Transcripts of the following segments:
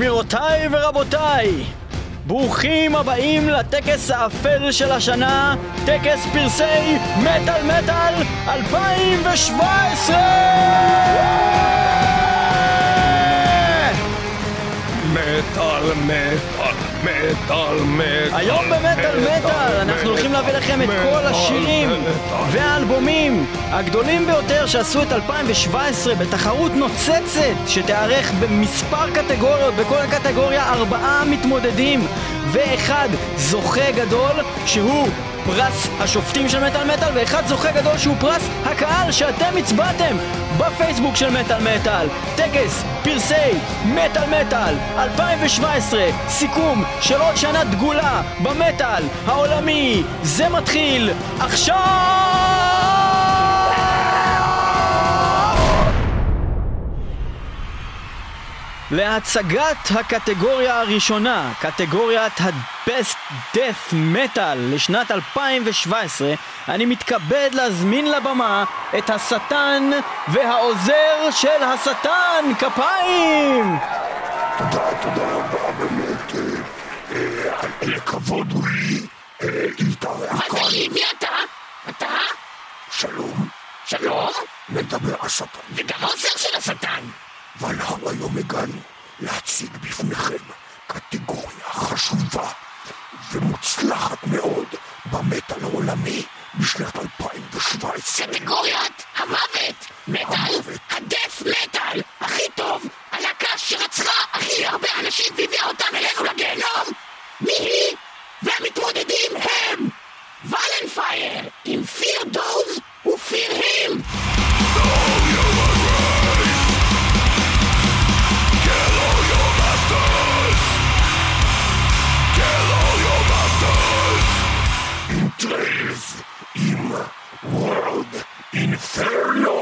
גבירותיי ורבותיי, ברוכים הבאים לטקס האפל של השנה, טקס פרסי מטאל מטאל 2017! מטאל, מטאל, מטאל, מטאל. היום במטאל מטאל אנחנו הולכים להביא לכם את כל השירים והאלבומים הגדולים ביותר שעשו את 2017 בתחרות נוצצת שתיארך במספר קטגוריות, בכל הקטגוריה ארבעה מתמודדים ואחד זוכה גדול שהוא פרס השופטים של מטאל מטאל ואחד זוכה גדול שהוא פרס הקהל שאתם הצבעתם בפייסבוק של מטאל מטאל. טקס פרסי מטאל מטאל. 2017 סיכום של עוד שנה דגולה במטאל העולמי. זה מתחיל עכשיו להצגת הקטגוריה הראשונה, קטגוריית ה-Best Death Metal לשנת 2017, אני מתכבד להזמין לבמה את השטן והעוזר של השטן, כפיים! תודה, תודה רבה, באמת, אה, אה, לכבוד הוא לי אה, להתארח כאן. אבל מי אתה? אתה? שלום, שלום? מדבר השטן, וגם העוזר של השטן. ואנחנו היום הגענו להציג בפניכם קטגוריה חשובה ומוצלחת מאוד במטאל העולמי בשנת 2017. קטגוריית המוות. מטאל. הדף מטאל. הכי טוב. הלהקה שרצחה הכי הרבה אנשים והביאה אותם אלינו לגיהנום. מי היא? והמתמודדים הם ולנפייר עם פיר דוז ופיר הים. World Inferno.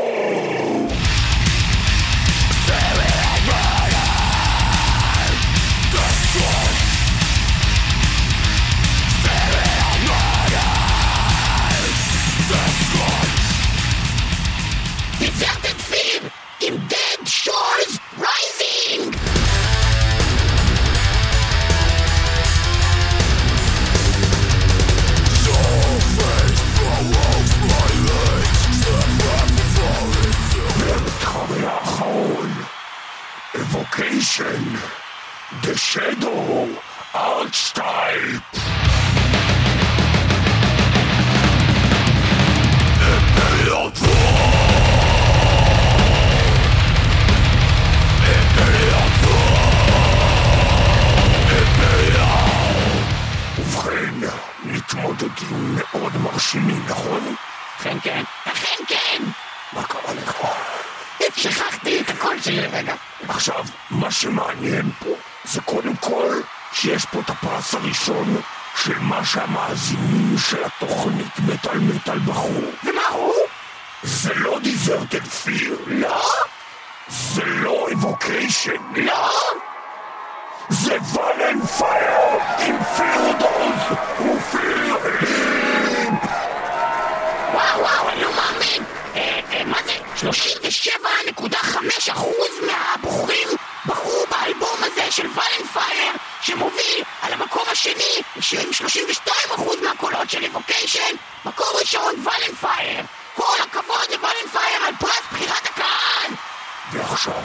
פיזרתם פיר עם Dead Evocation, The Shadow, Archetype. מתמודדים מאוד מרשימים, נכון? כן, כן. אכן כן. מה קרה לך? שכחתי את הקול שלי רגע. עכשיו, מה שמעניין פה זה קודם כל שיש פה את הפרס הראשון של מה שהמאזינים של התוכנית מטאל מטאל בחרו. ומה הוא? זה לא דיזרטד פיר, לא? זה לא אבוקיישן, לא? זה Vallenfyre עם Fear Those Who Fear Him! וואו וואו, אני לא מאמין! אה, אה, מה זה? 37 99.5% מהבוחרים בחרו באלבום הזה של Vallenfyre שמוביל על המקום השני, עם 32% מהקולות של Evocation, מקום ראשון Vallenfyre כל הכבוד ל Vallenfyre על פרס בחירת הקהל! ועכשיו,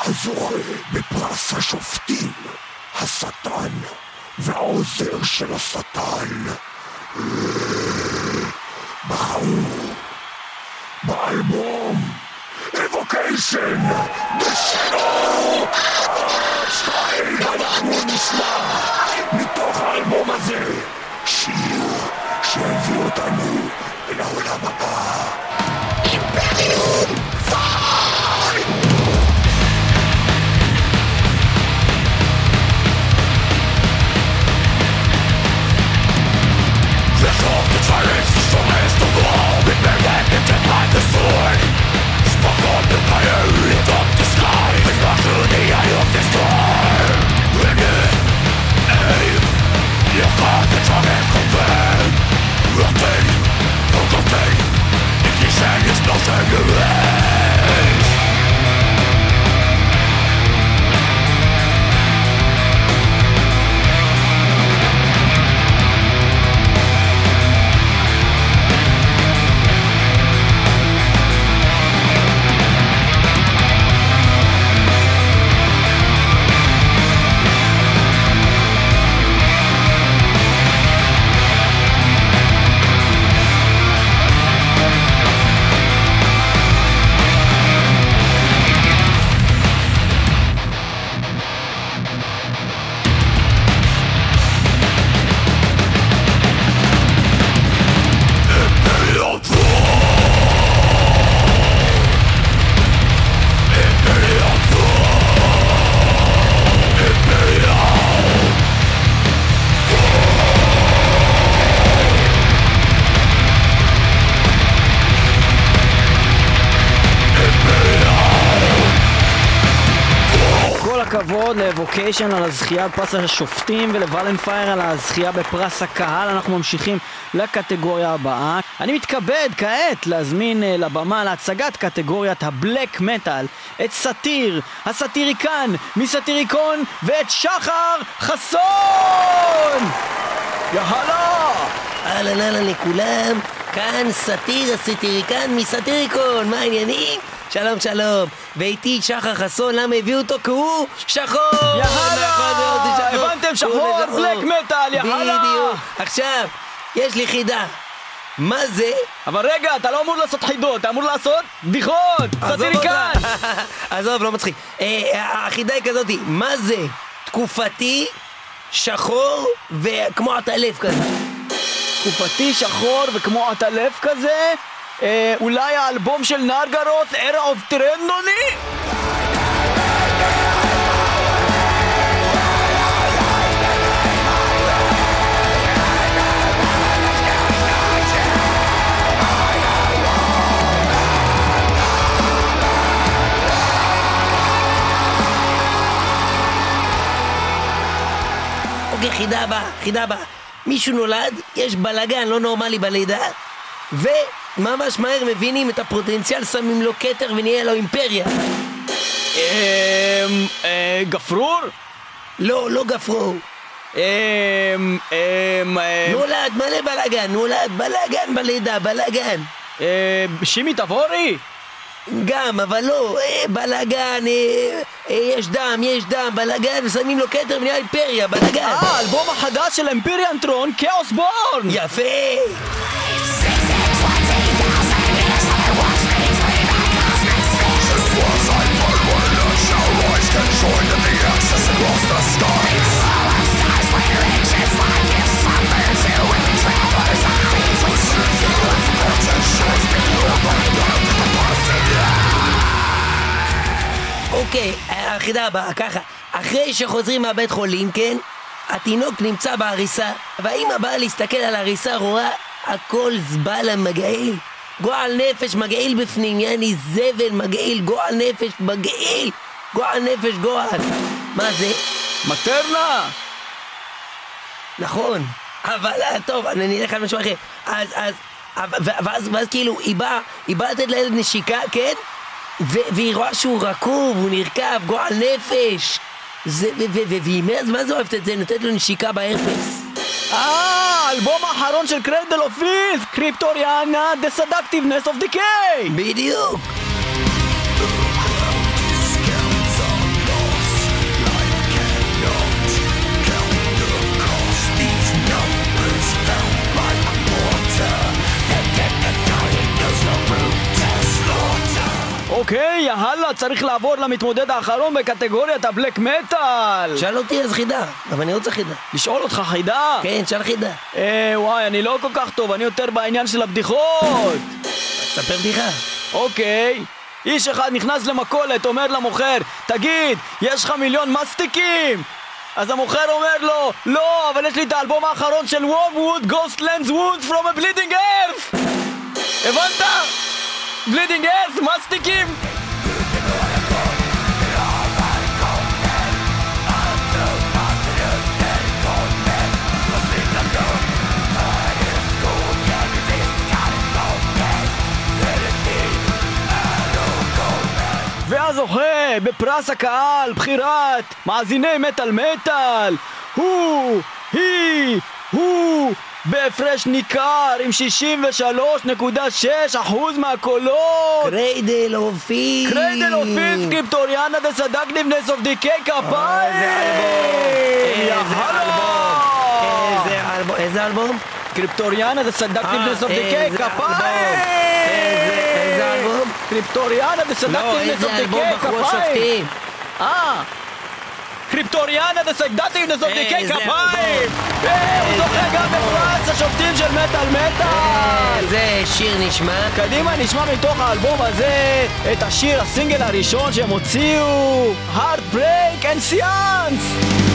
הזוכה בפרס השופטים, השטן והעוזר של השטן, בחרו באלבום. אבוקיישן בשלו שתיים אנחנו נשמע מתוך האלבום הזה שיר שהביא אותנו אל העולם הבא אימפריום פאר You got the trumpet, Nothing to מאוד ל Evocation על הזכייה בפרס השופטים ול Vallenfyre על הזכייה בפרס הקהל. אנחנו ממשיכים לקטגוריה הבאה. אני מתכבד כעת להזמין אה, לבמה להצגת קטגוריית ה black metal את Satyr, הסאטיריקן מ Satyricon ואת שחר חסון! יאללה! אהלן אהלן לכולם, כאן Satyr הסאטיריקן מ Satyricon, מה העניינים? שלום שלום, ואיתי שחר חסון, למה הביאו אותו? כי הוא שחור! יאללה! נכון. הבנתם? שחור. בלק מטאל, יאללה! בדיוק. עכשיו, יש לי חידה. מה זה? אבל רגע, אתה לא אמור לעשות חידות, אתה אמור לעשות בדיחות! אותה. עזוב, לא מצחיק. אה, החידה היא כזאתי, מה זה תקופתי, שחור וכמו עטלף כזה? תקופתי שחור וכמו עטלף כזה? אה, אולי האלבום של נרגרוס, Era of Trendony? חידה הבאה, חידה הבאה. מישהו נולד, יש בלאגן לא נורמלי בלידה, וממש מהר מבינים את הפוטנציאל, שמים לו כתר ונהיה לו אימפריה. אמ... אה, גפרור? לא, לא גפרור. אמ... אמ... אמ... נולד מלא בלאגן, נולד בלאגן בלידה, בלאגן. אה, שימי תבורי? גם, אבל לא, אה, בלאגן, אה, אה, יש דם, יש דם, בלאגן, ושמים לו כתר ונהיה אימפריה, בלאגן. אה, האלבום החדש של אמפיריאן טרון, כאוס בורן! יפה! אוקיי, החידה הבאה, ככה, אחרי שחוזרים מהבית חולים, כן? התינוק נמצא בעריסה, והאימא באה להסתכל על העריסה, רואה הכל זבלה מגעיל. גועל נפש מגעיל בפנים, יעני זבל מגעיל, גועל נפש מגעיל, גועל נפש גועל. מה זה? מטרנה! נכון, אבל אה, טוב, אני אלך על משהו אחר. אז, אז, ואז, ואז כאילו, היא באה, היא באה לתת לילד נשיקה, כן? ו- והיא רואה שהוא רקוב, הוא נרקב, גועל נפש. זה, ו- ו- ו- והיא מאז מה זה אוהבת את זה? נותנת לו נשיקה בהרפס. אה, האלבום האחרון של קרדל אופיס! קריפטוריאנה, The Seductiveness of Decay! בדיוק. אוקיי, יאללה, צריך לעבור למתמודד האחרון בקטגוריית הבלק מטאל! שאל אותי אז חידה, אבל אני רוצה חידה. לשאול אותך חידה? כן, שאל חידה. אה, וואי, אני לא כל כך טוב, אני יותר בעניין של הבדיחות! ספר בדיחה. אוקיי. איש אחד נכנס למכולת, אומר למוכר, תגיד, יש לך מיליון מסטיקים? אז המוכר אומר לו, לא, אבל יש לי את האלבום האחרון של וורמווד, Ghostlands Woods from a Bleeding Earth! הבנת? בלידינג ארץ, מסטיקים! והזוכה בפרס הקהל, בחירת מאזיני מטאל מטאל, הוא, היא, הוא, בהפרש ניכר עם 63.6% מהקולות! קריידל אופיס. קריידל אופיס קריפטוריאנה דה סדקטיבנס אוף דיקי כפיים! איזה אלבום! איזה אלבום! איזה אלבום? קריפטוריאנה דה אוף אה, דיקי איזה כפיים! אלבום. איזה- איזה אלבום? קריפטוריאנה דה לא, סדקטיבנס איזה אוף אלבום דיקי בחרו כפיים! השופטים? אה! Cryptoriana The Seductiveness of Decay איזה כפיים! אלבום. אה, הוא זוכה גם בפרס השופטים של מטאל מטאל! איזה שיר נשמע? קדימה נשמע מתוך האלבום הזה את השיר הסינגל הראשון שהם הוציאו Heartbreak and Seance!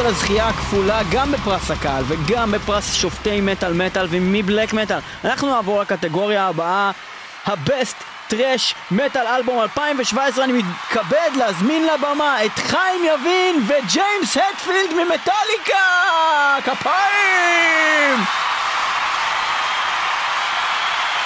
על הזכייה הכפולה גם בפרס הקהל וגם בפרס שופטי מטאל מטאל ומבלק מטאל. אנחנו נעבור לקטגוריה הבאה, הבסט טרש מטאל אלבום 2017. אני מתכבד להזמין לבמה את חיים יבין וג'יימס הטפילד ממטאליקה! כפיים!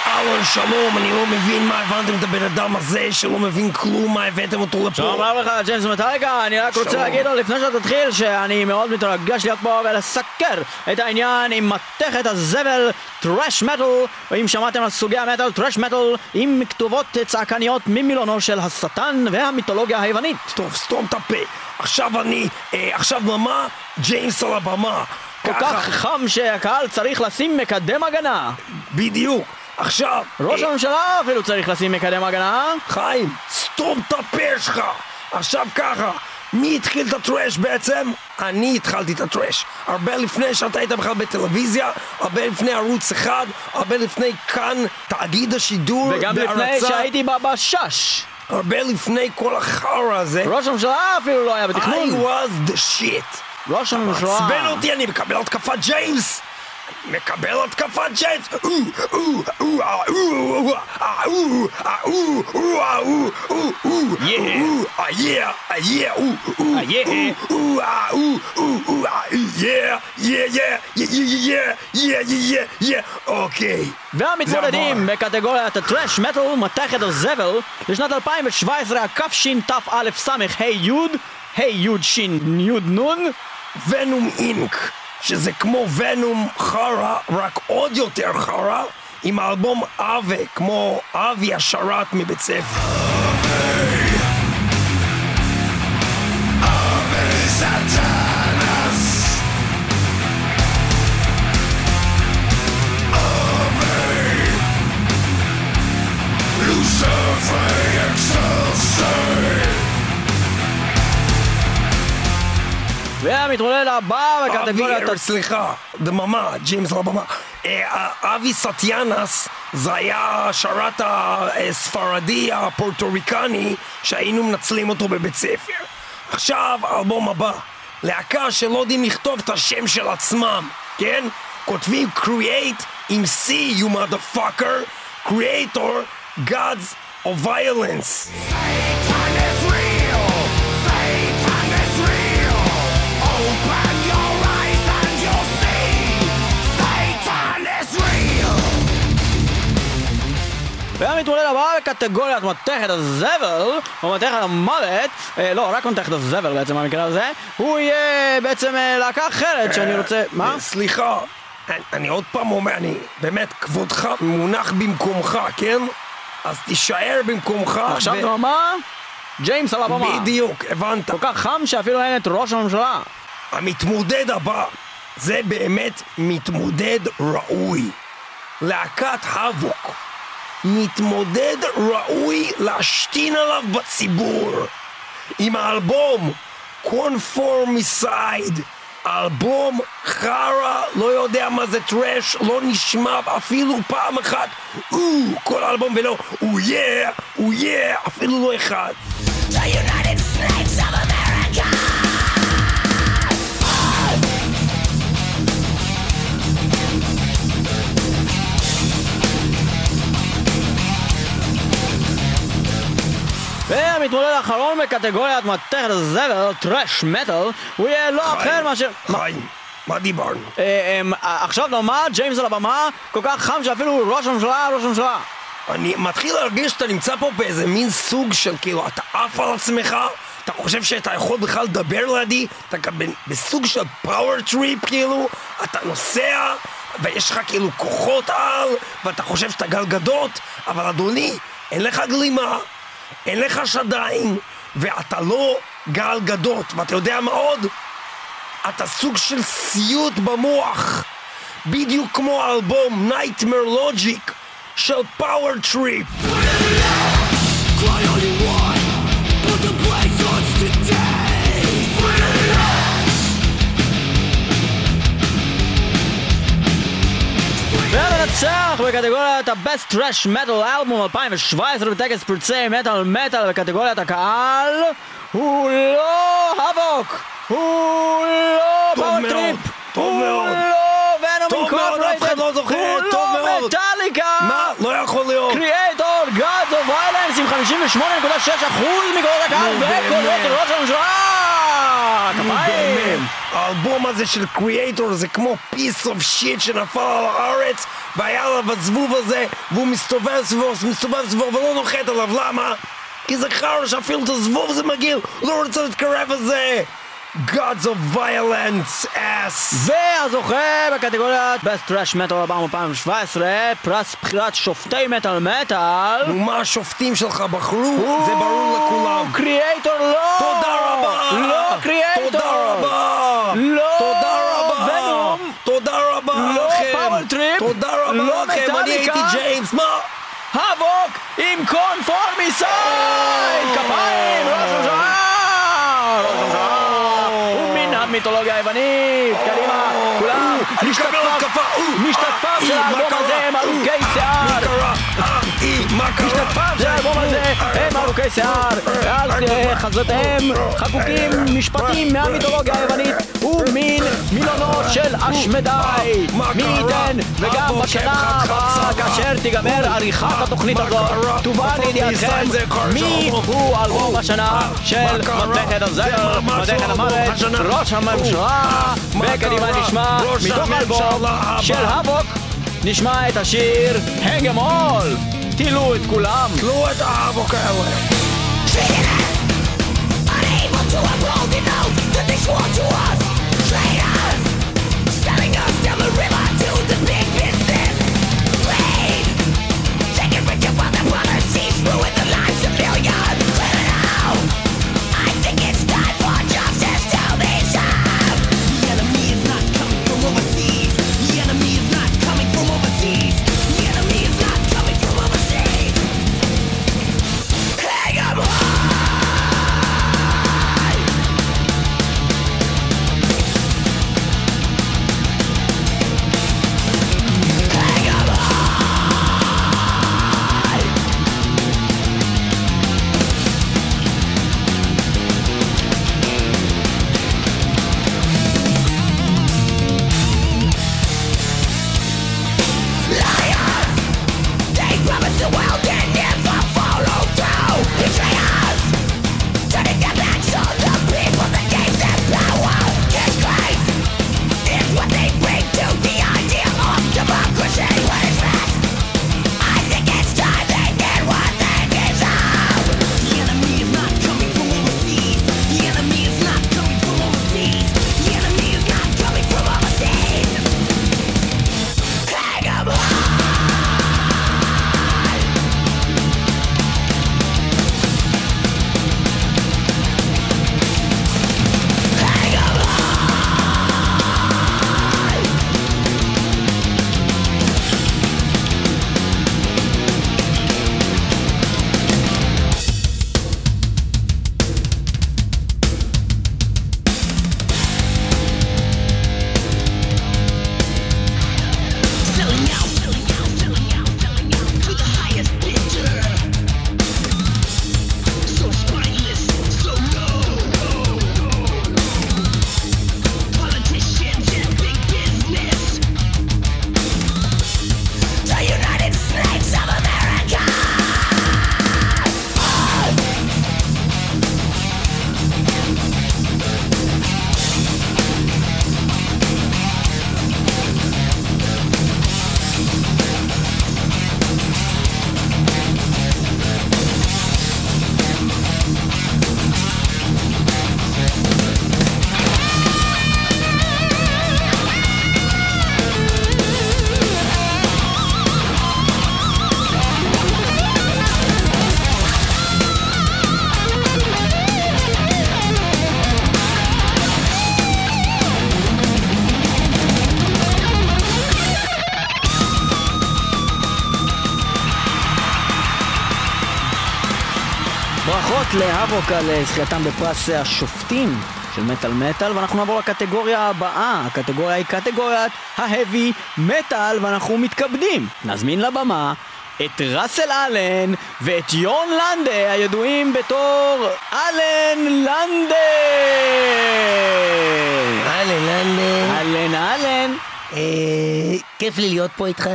אהלן, שלום, אני לא מבין מה הבנתם את הבן אדם הזה שלא מבין כלום מה הבאתם אותו לפה. שלום רב לך, ג'יימס מטאליקה, אני רק רוצה. להגיד לו לפני שאתה תתחיל שאני מאוד מתרגש להיות פה ולסקר את העניין עם מתכת הזבל thrash metal ואם שמעתם על סוגי המטאל thrash metal עם כתובות צעקניות ממילונו של השטן והמיתולוגיה היוונית טוב, סתום את הפה. עכשיו אני, אה, עכשיו במה, ג'יימס על הבמה. כל כך חם שהקהל צריך לשים מקדם הגנה בדיוק. עכשיו, ראש אה, הממשלה אפילו צריך לשים מקדם הגנה חיים, סתום את הפה שלך! עכשיו ככה, מי התחיל את הטרש בעצם? אני התחלתי את הטרש. הרבה לפני שאתה היית בכלל בטלוויזיה, הרבה לפני ערוץ אחד, הרבה לפני כאן, תאגיד השידור, וגם לפני בהרצה, שהייתי בבשש הרבה לפני כל החרא הזה. ראש הממשלה אפילו לא היה I בתכנון was the shit. ראש הממשלה מעצבן אותי, אני מקבל התקפת ג'יימס! מקבל התקפת ג'אטס! אוקיי. והמתמודדים בקטגוריית הטרש מטאל מתכת הזבל לשנת 2017 הקשת"א ס"ה י ה' י ש י נ ונום אינק שזה כמו ונום חרא, רק עוד יותר חרא, עם האלבום אבה, כמו אבי השרת מבית ספר. והמתמודד הבא בקטגוריית סליחה, דממה, ג'יימס על הבמה. אה, אבי סטיאנס זה היה השרת הספרדי הפורטוריקני שהיינו מנצלים אותו בבית ספר. עכשיו, האלבום הבא. להקה שלא יודעים לכתוב את השם של עצמם, כן? כותבים create עם C, you motherfucker, creator, gods of violence. Satan is והמתמודד הבא בקטגוריית מתכת הזבל או מתכת המוות אה, לא, רק מתכת הזבל בעצם במקרה הזה הוא יהיה בעצם אה, להקה אחרת שאני רוצה... מה? אה, סליחה, אני, אני עוד פעם אומר, אני באמת, כבודך מונח במקומך, כן? אז תישאר במקומך. עכשיו דממה ג'יימס על הבמה בדיוק, הבנת. כל כך חם שאפילו אין את ראש הממשלה המתמודד הבא, זה באמת מתמודד ראוי. להקת Havok. מתמודד ראוי להשתין עליו בציבור. עם האלבום Conformicide. אלבום חרא, לא יודע מה זה thrash, לא נשמע אפילו פעם אחת, או, כל האלבום ולא, או יא, או יא, אפילו לא אחד. The United States of והמתמודד האחרון בקטגוריית מתכת הזבל טראש מטאל הוא יהיה לא אחר מאשר... חיים, מה דיברנו? אה, אמ, אה, עכשיו נאמר ג'יימס על הבמה כל כך חם שאפילו ראש הממשלה ראש הממשלה. אני מתחיל להרגיש שאתה נמצא פה באיזה מין סוג של כאילו, אתה עף על עצמך, אתה חושב שאתה יכול בכלל לדבר לידי, אתה גם בסוג של power trip כאילו, אתה נוסע, ויש לך כאילו כוחות על, ואתה חושב שאתה גל גדות, אבל אדוני, אין לך גלימה, אין לך שדיים, ואתה לא גל גדות, ואתה יודע מה עוד? אתה סוג של סיוט במוח. בדיוק כמו האלבום Nightmare Logic של Power Trip. והמנצח בקטגוריית ה-Best Thrash Metal Album 2017 בטקס פרסי מטאל מטאל בקטגוריית הקהל הוא לא Havok הוא לא טוב Power מאוד, Trip! טוב הוא. לא Venom טוב מאוד, אף אחד לא זוכר, הוא לא. מטאליקה! מה? לא יכול להיות. Kreator Gods of Violence עם 58.6% מקולות הקהל וקולות. ראש הממשלה! כפיים! באמת. האלבום הזה של Kreator זה כמו piece of shit שנפל על הארץ והיה עליו הזבוב הזה והוא מסתובב סביבו, מסתובב סביבו ולא נוחת עליו, למה? כי זה חרא שאפילו את הזבוב זה מגעיל, לא רוצה להתקרב לזה! Gods of Violence, ass! והזוכה בקטגוריית Best Thrash Metal 2017, פרס בחירת שופטי מטאל מטאל, נו מה השופטים שלך בחרו? זה ברור לכולם. Kreator לא! תודה רבה! לא Kreator! תודה רבה! לא תודה רבה! Venom! תודה רבה לא לכם! Power Trip! תודה רבה לא לכם! אני! הייתי ג'יימס! מה? Havok עם Conformicide! כפיים! ראש הממשלה! המיתולוגיה היוונית! קדימה! כולם! משתתפיו אה, של האלבום קרה? הזה הם ארוכי שיער! משתתפיו של האלבום הזה הם ארוכי שיער! ועל חזותיהם חקוקים משפטים מהמיתולוגיה היוונית ומין מילונו של אשמדי! מי? ייתן וגם בשנה הבאה. כאשר תיגמר עריכת התוכנית הזאת? תובא לידיעתכם מי? הוא אלבום השנה של? מתכת זה הזר, ממש לא מתכת אלבום המוות. ראש הממשלה מה וקדימה? נשמע מתוך הבא. של האבוק נשמע את השיר הגמול תילו את כולם תלו את האבוק האלה! Unable to uphold the oath that they swore to us. They promised the world and להאבוק על אה, זכייתם בפרס אה, השופטים של מטאל מטאל ואנחנו נעבור לקטגוריה הבאה הקטגוריה היא קטגוריית ההאבי מטאל ואנחנו מתכבדים נזמין לבמה את ראסל אלן ואת יון לנדה הידועים בתור אלן לנדה! אהלן, אהלן. אלן אלן! אה, כיף לי להיות פה איתך.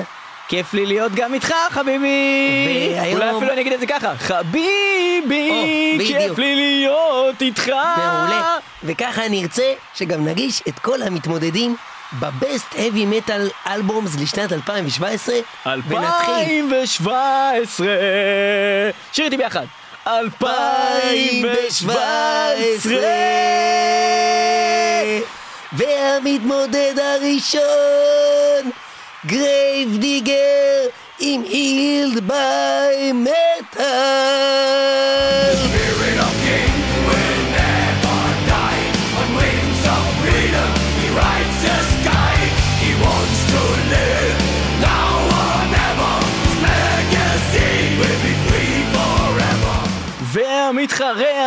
כיף לי להיות גם איתך חביבי! והיום- אולי אפילו אני אגיד את זה ככה חביבי! או, כיף. לי להיות איתך! מעולה. וככה אני ארצה שגם נגיש את כל המתמודדים ב Best heavy metal albums לשנת 2017. ונתחיל. 2017 שיר איתי ביחד 2017 והמתמודד הראשון, Grave Digger עם הילד ביי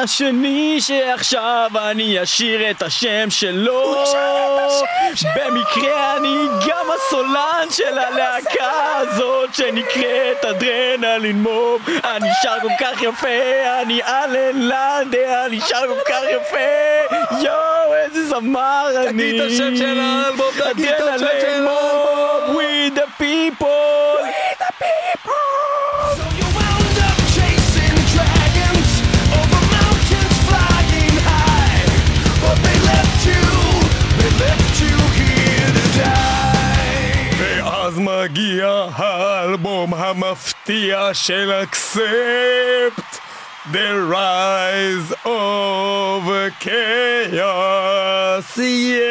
השני שעכשיו אני אשיר את השם שלו. במקרה אני גם הסולן של הלהקה הזאת שנקראת אדרנלין מוב אני שר כל כך יפה, אני אלן לנדה, אני שר כל כך יפה. יואו איזה זמר אני תגיד את השם של האלבום, תגיד את השם של אדרנלין מוב, we the people מגיע האלבום המפתיע של אקספט The Rise of Chaos, yeah!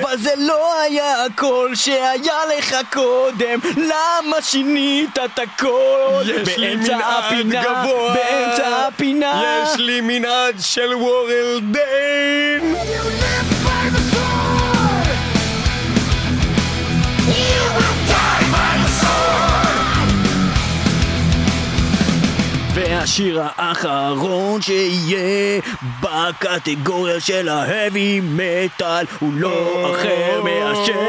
אבל זה לא היה הכל שהיה לך קודם למה שינית את הכל? יש לי מנעד הפינה, גבוה. באמצע הפינה יש לי מנעד של וורל דיין! והשיר האחרון שיהיה בקטגוריה של ההאבי מטאל הוא לא אחר מאשר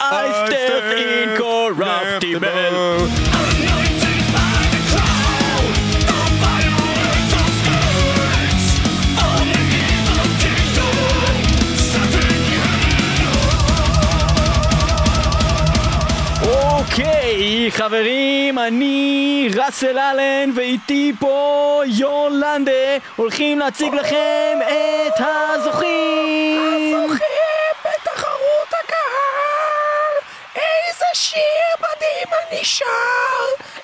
I step incorruptible חברים, אני ראסל אלן ואיתי פה יון לנדה הולכים להציג לכם את הזוכים! הזוכים בתחרות הקהל! איזה שיר מדהים אני שר!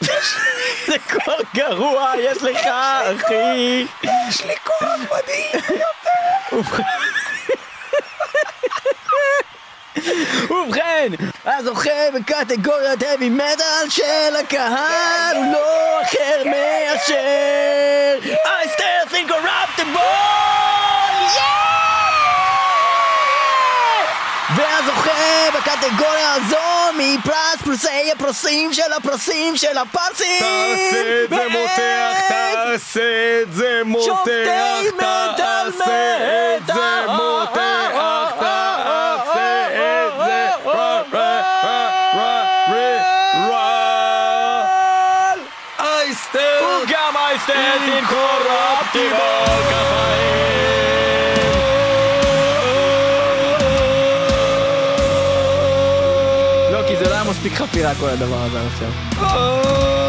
זה כבר גרוע, יש לך, אחי! יש לי קול מדהים יותר! ובכן, הזוכה בקטגוריית heavy metal של הקהל הוא לא אחר מאשר I still think corruptible! והזוכה בקטגוריה הזו מפרס פרסי הפרסים של הפרסים של הפרסים תעשה את זה מותח, תעשה את זה מותח, מטאל תעשה את זה מטאל. מותח, אייסטנט אינקורפטיבל לא, כי זה לא היה מספיק חפירה כל הדבר הזה עכשיו.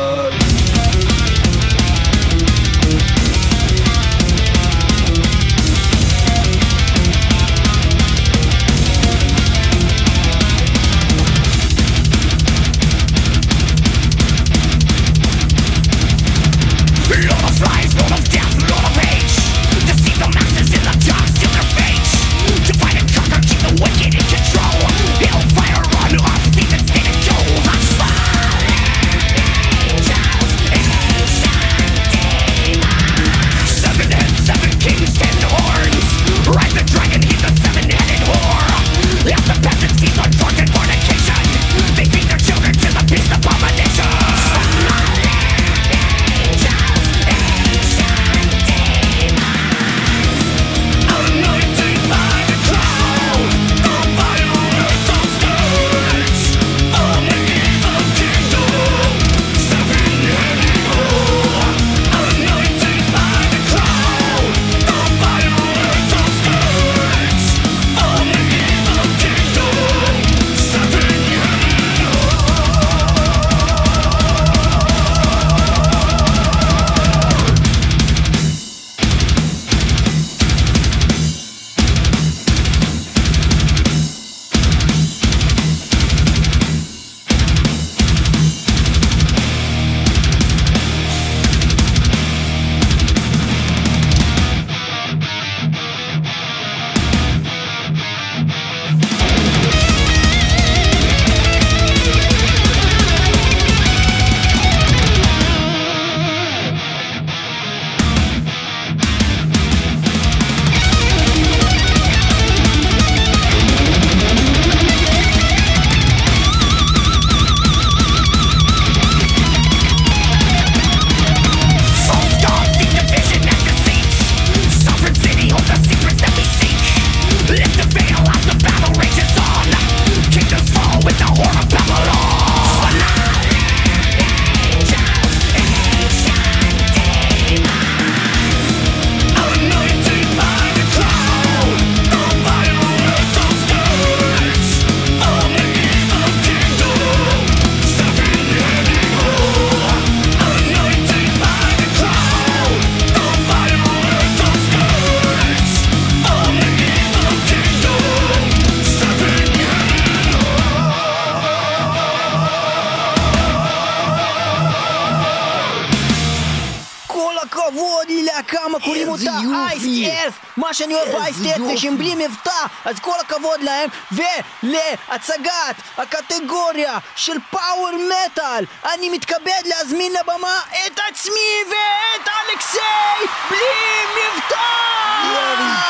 בלי מבטא, אז כל הכבוד להם, ולהצגת הקטגוריה של פאוור מטאל, אני מתכבד להזמין לבמה את עצמי ואת אלכסיי בלי מבטא!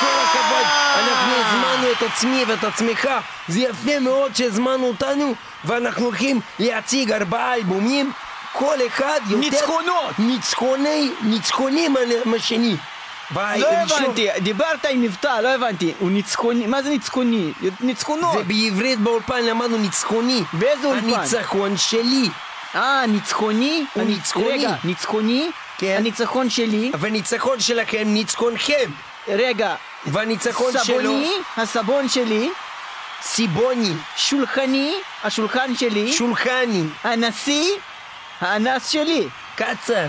כל הכבוד, אנחנו הזמנו את עצמי ואת עצמך. זה יפה מאוד שהזמנו אותנו, ואנחנו הולכים להציג ארבעה אלבומים, כל אחד יותר... ניצחונות! ניצחוני, ניצחונים על השני. לא והראשון- הבנתי, דיברת עם מבטא, לא הבנתי. הוא ניצחוני, מה זה ניצחוני? ניצחונות. זה בעברית באולפן למדנו ניצחוני. באיזה אולפן? הניצחון שלי. אה, ניצחוני? הוא ניצחוני. רגע, ניצחוני? כן. הניצחון שלי. והניצחון שלכם ניצחונכם. רגע, והניצחון שלו... סבוני, הסבון שלי. סיבוני. שולחני, השולחן שלי. שולחני. הנשיא, האנס שלי. קצר.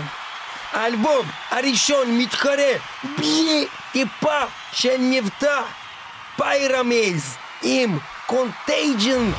האלבום הראשון מתחרה בלי טיפה של מבטא Pyramaze עם Contingent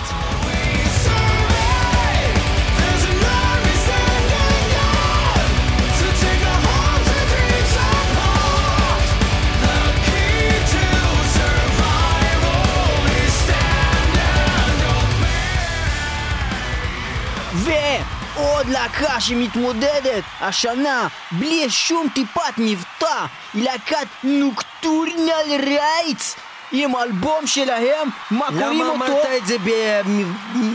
ועוד להקה שמתמודדת השנה בלי שום טיפת מבטא היא להקת Nocturnal Rites עם אלבום שלהם, מה קוראים למה אותו? אמרת את זה ב...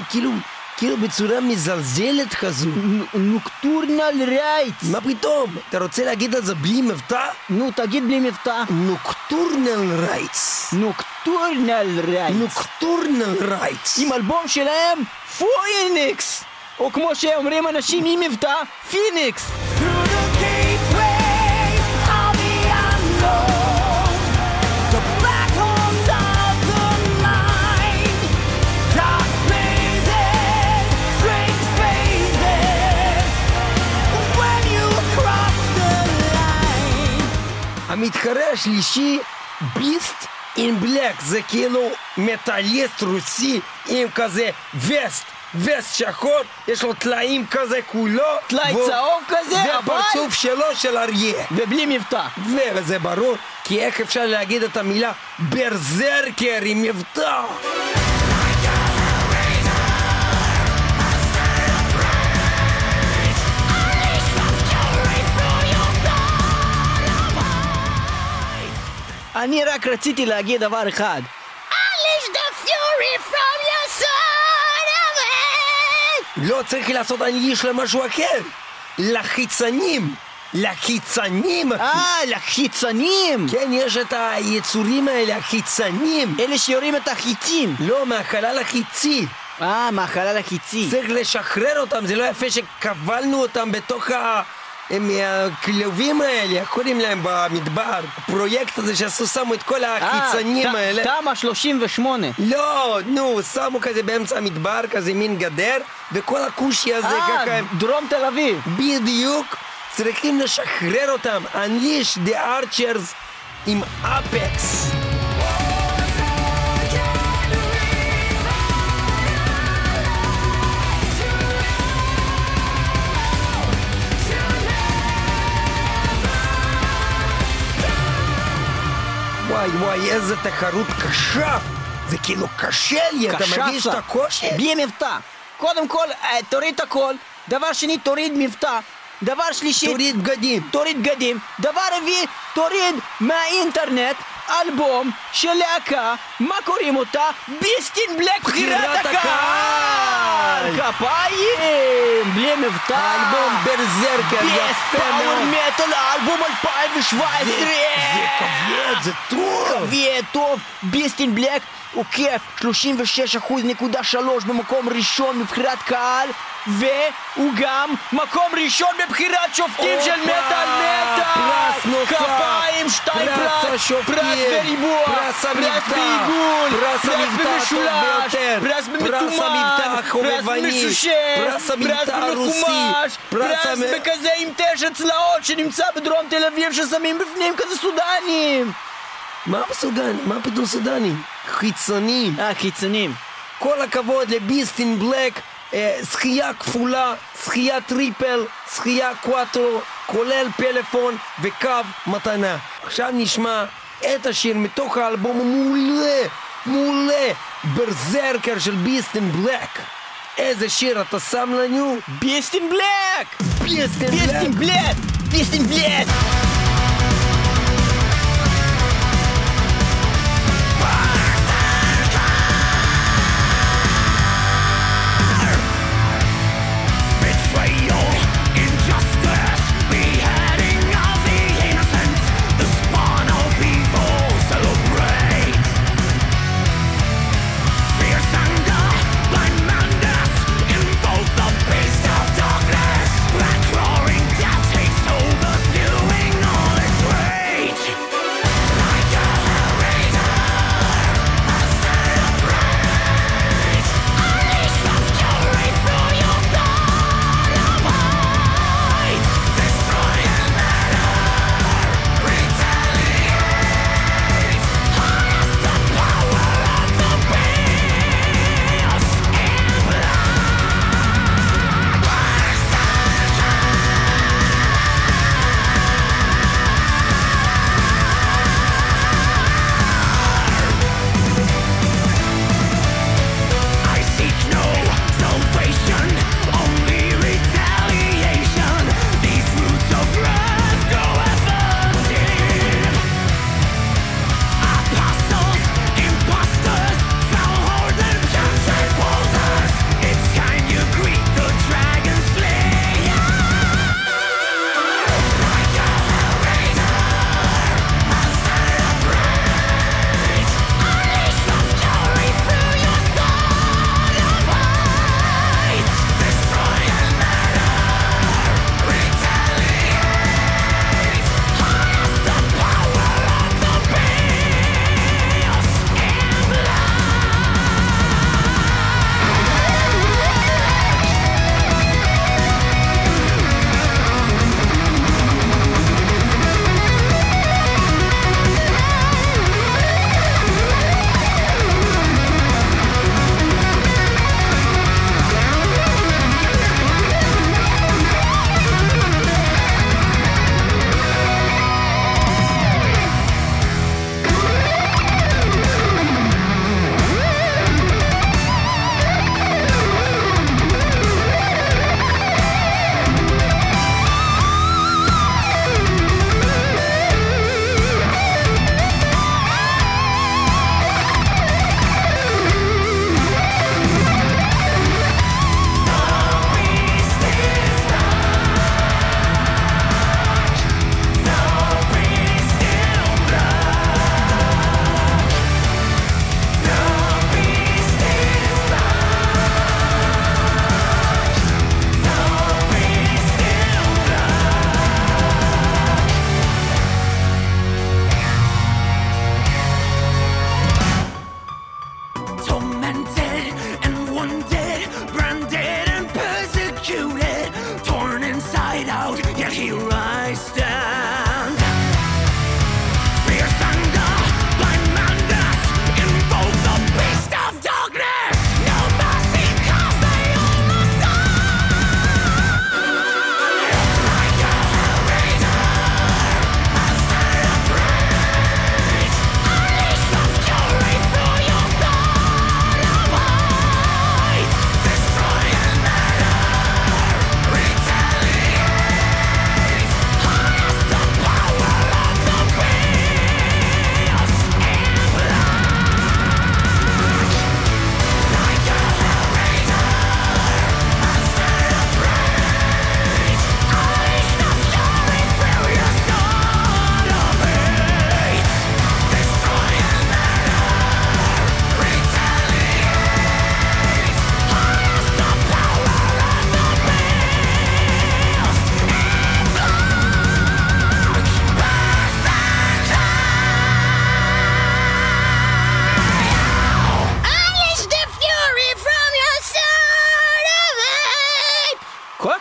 כאילו, כאילו בצורה מזלזלת כזו? Nocturnal Rites מה פתאום? אתה רוצה להגיד על זה בלי מבטא? נו, תגיד בלי מבטא. נוקטורנל רייטס. Nocturnal Rites. Nocturnal Rites. עם אלבום שלהם, פויניקס! או כמו שאומרים אנשים עם מבטא, פיניקס! המתחרה השלישי, Beast אין בלק, זה כאילו מטאליסט רוסי עם כזה וסט, וסט שחור, יש לו טלאים כזה כולו. טלאי והוא- צהוב כזה, אבל- והפרצוף שלו של אריה. ובלי מבטא. וזה ברור, כי איך אפשר להגיד את המילה ברזרקר עם מבטא? אני רק רציתי להגיד דבר אחד. לא צריך לעשות אנגליש למשהו אחר. לחיצנים. לחיצנים, אחי. אה, לחיצנים! כן, יש את היצורים האלה, החיצנים. אלה שיורים את החיצים. לא, מהחלל החיצי. אה, מהחלל החיצי. צריך לשחרר אותם, זה לא יפה שקבלנו אותם בתוך ה... הם הכלובים האלה, איך קוראים להם במדבר? הפרויקט הזה שעשו, שמו את כל החיצנים אה, האלה. תמ"א 38. לא, נו, שמו כזה באמצע המדבר, כזה מין גדר, וכל הכושי הזה אה, ככה הם... דרום תל אביב. בדיוק, צריכים לשחרר אותם. Unleash the Archers עם אפקס. וואי וואי, איזה תחרות קשה! זה כאילו קשה לי, אתה מרגיש את. הקושי? בלי מבטא. קודם כל, אה, תוריד את הכל. דבר שני, תוריד מבטא. דבר שלישי, תוריד בגדים. תוריד בגדים. דבר רביעי, תוריד מהאינטרנט אלבום של להקה, מה קוראים אותה? ביסטין בלק בחירת הקהל! כפיים! בלי מבטא! האלבום ברזרקר, יפה פאוור מאוד. מטאל, אלבום 2017! זה כבד, זה טוב! כבד, טוב, ביסטין בלק הוא כיף, 36.3 במקום ראשון מבחירת קהל והוא גם מקום ראשון בבחירת שופטים של מטאל מטאל! פרס נוסף, כפיים, שתיים פרס פרס, בריבוע, פרס בעיגול, פרס במשולש, פרס המבטא פרס במשושש, פרס במחומש, פרס בכזה עם תשע צלעות שנמצא בדרום תל אביב ששמים בפנים כזה סודנים! מה סודני? מה פתאום סודני? חיצונים. אה, חיצונים. כל הכבוד לביסטין בלק, אה, זכייה כפולה, זכייה טריפל, זכייה קוואטרו, כולל פלאפון וקו מתנה. עכשיו נשמע את השיר מתוך האלבום המעולה, מעולה, Berserker של Beast in Black. איזה שיר אתה שם לנו? Beast in Black! Beast in Black! Black! ביסטין בלק!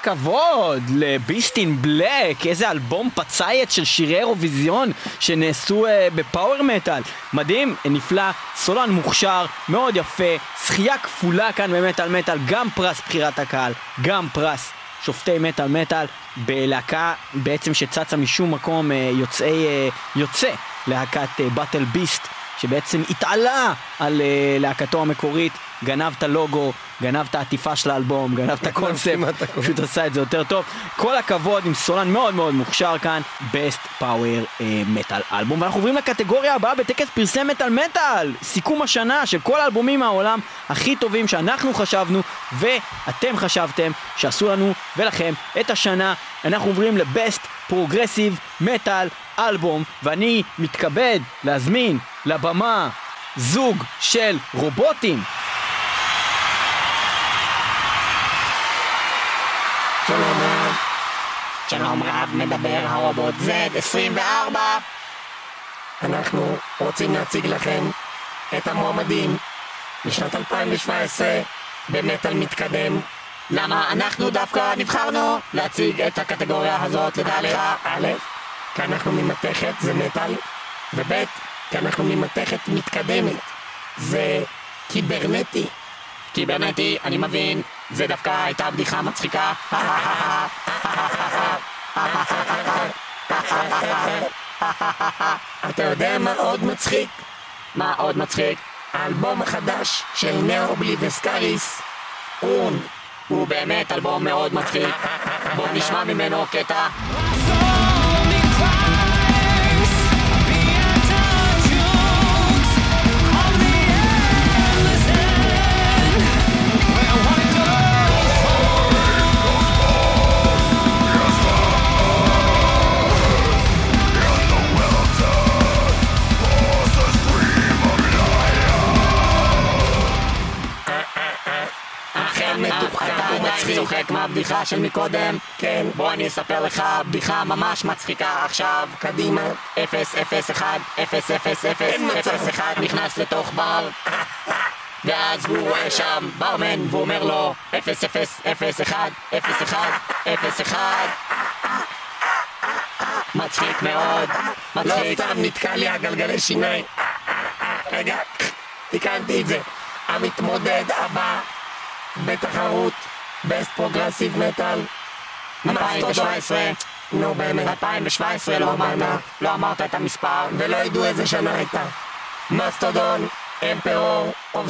הכבוד לביסטין בלק, איזה אלבום פצייט של שירי אירוויזיון שנעשו אה, בפאוור מטאל. מדהים, נפלא, סולן מוכשר, מאוד יפה, זכייה כפולה כאן במטאל מטאל, גם פרס בחירת הקהל, גם פרס שופטי מטאל מטאל בלהקה בעצם שצצה משום מקום אה, יוצאי, אה, יוצא להקת באטל ביסט שבעצם התעלה על אה, להקתו המקורית, גנב את הלוגו, גנב את העטיפה של האלבום, גנב את הקונספט. פשוט עשה את זה יותר טוב. כל הכבוד עם סולן מאוד מאוד מוכשר כאן, Best Power אה, Metal album. ואנחנו עוברים לקטגוריה הבאה בטקס פרסי מטאל מטאל, סיכום השנה של כל האלבומים מהעולם הכי טובים שאנחנו חשבנו ואתם חשבתם שעשו לנו ולכם את השנה. אנחנו עוברים ל Best Progressive Metal Album, ואני מתכבד להזמין לבמה זוג של רובוטים. שלום רב, מדבר הרובוט Z24. אנחנו רוצים להציג לכם את המועמדים לשנת 2017 במטאל מתקדם. למה אנחנו דווקא נבחרנו להציג את הקטגוריה הזאת לדעתך? א', כי אנחנו ממתכת, זה מטאל, וב', כי אנחנו ממתכת מתקדמת, זה קיברנטי. קיברנטי, אני מבין, זה דווקא הייתה בדיחה מצחיקה. אתה יודע מה עוד מצחיק? מה עוד מצחיק? האלבום החדש של נאו בליבסקריס, און. הוא באמת אלבום מאוד מצחיק. בואו נשמע ממנו קטע. אכן מתוחכם אתה ומצחיק. צוחק מהבדיחה של מקודם? כן. בוא אני אספר לך בדיחה ממש מצחיקה עכשיו. קדימה. 001, 000, אין מצב. 01 נכנס לתוך בר ואז הוא רואה שם ברמן והוא אומר לו 0001, 01, 01 מצחיק מאוד, לא מצחיק סתם נתקע לי הגלגלי שיניים. רגע, תיקנתי את זה. המתמודד הבא בתחרות Best Progressive Metal. 2017 נו באמת. 2017 לא אמרת, לא אמרת את המספר ולא ידעו איזה שנה הייתה. Mastodon, Emperor, of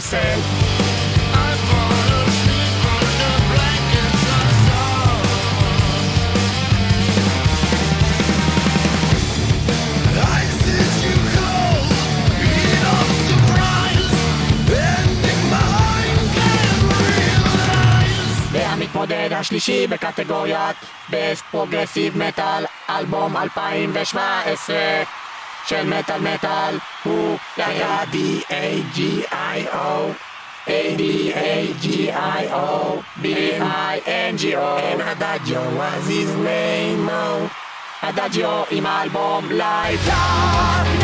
סל. והמתמודד השלישי בקטגוריית בסט פרוגרסיב מטאל אלבום 2017 של מטאל מטאל הוא להקת D-A-G-I-O. A-D-A-G-I-O B-I-N-G-O Adagio was his name. Oh. הדאג'יו עם האלבום אכן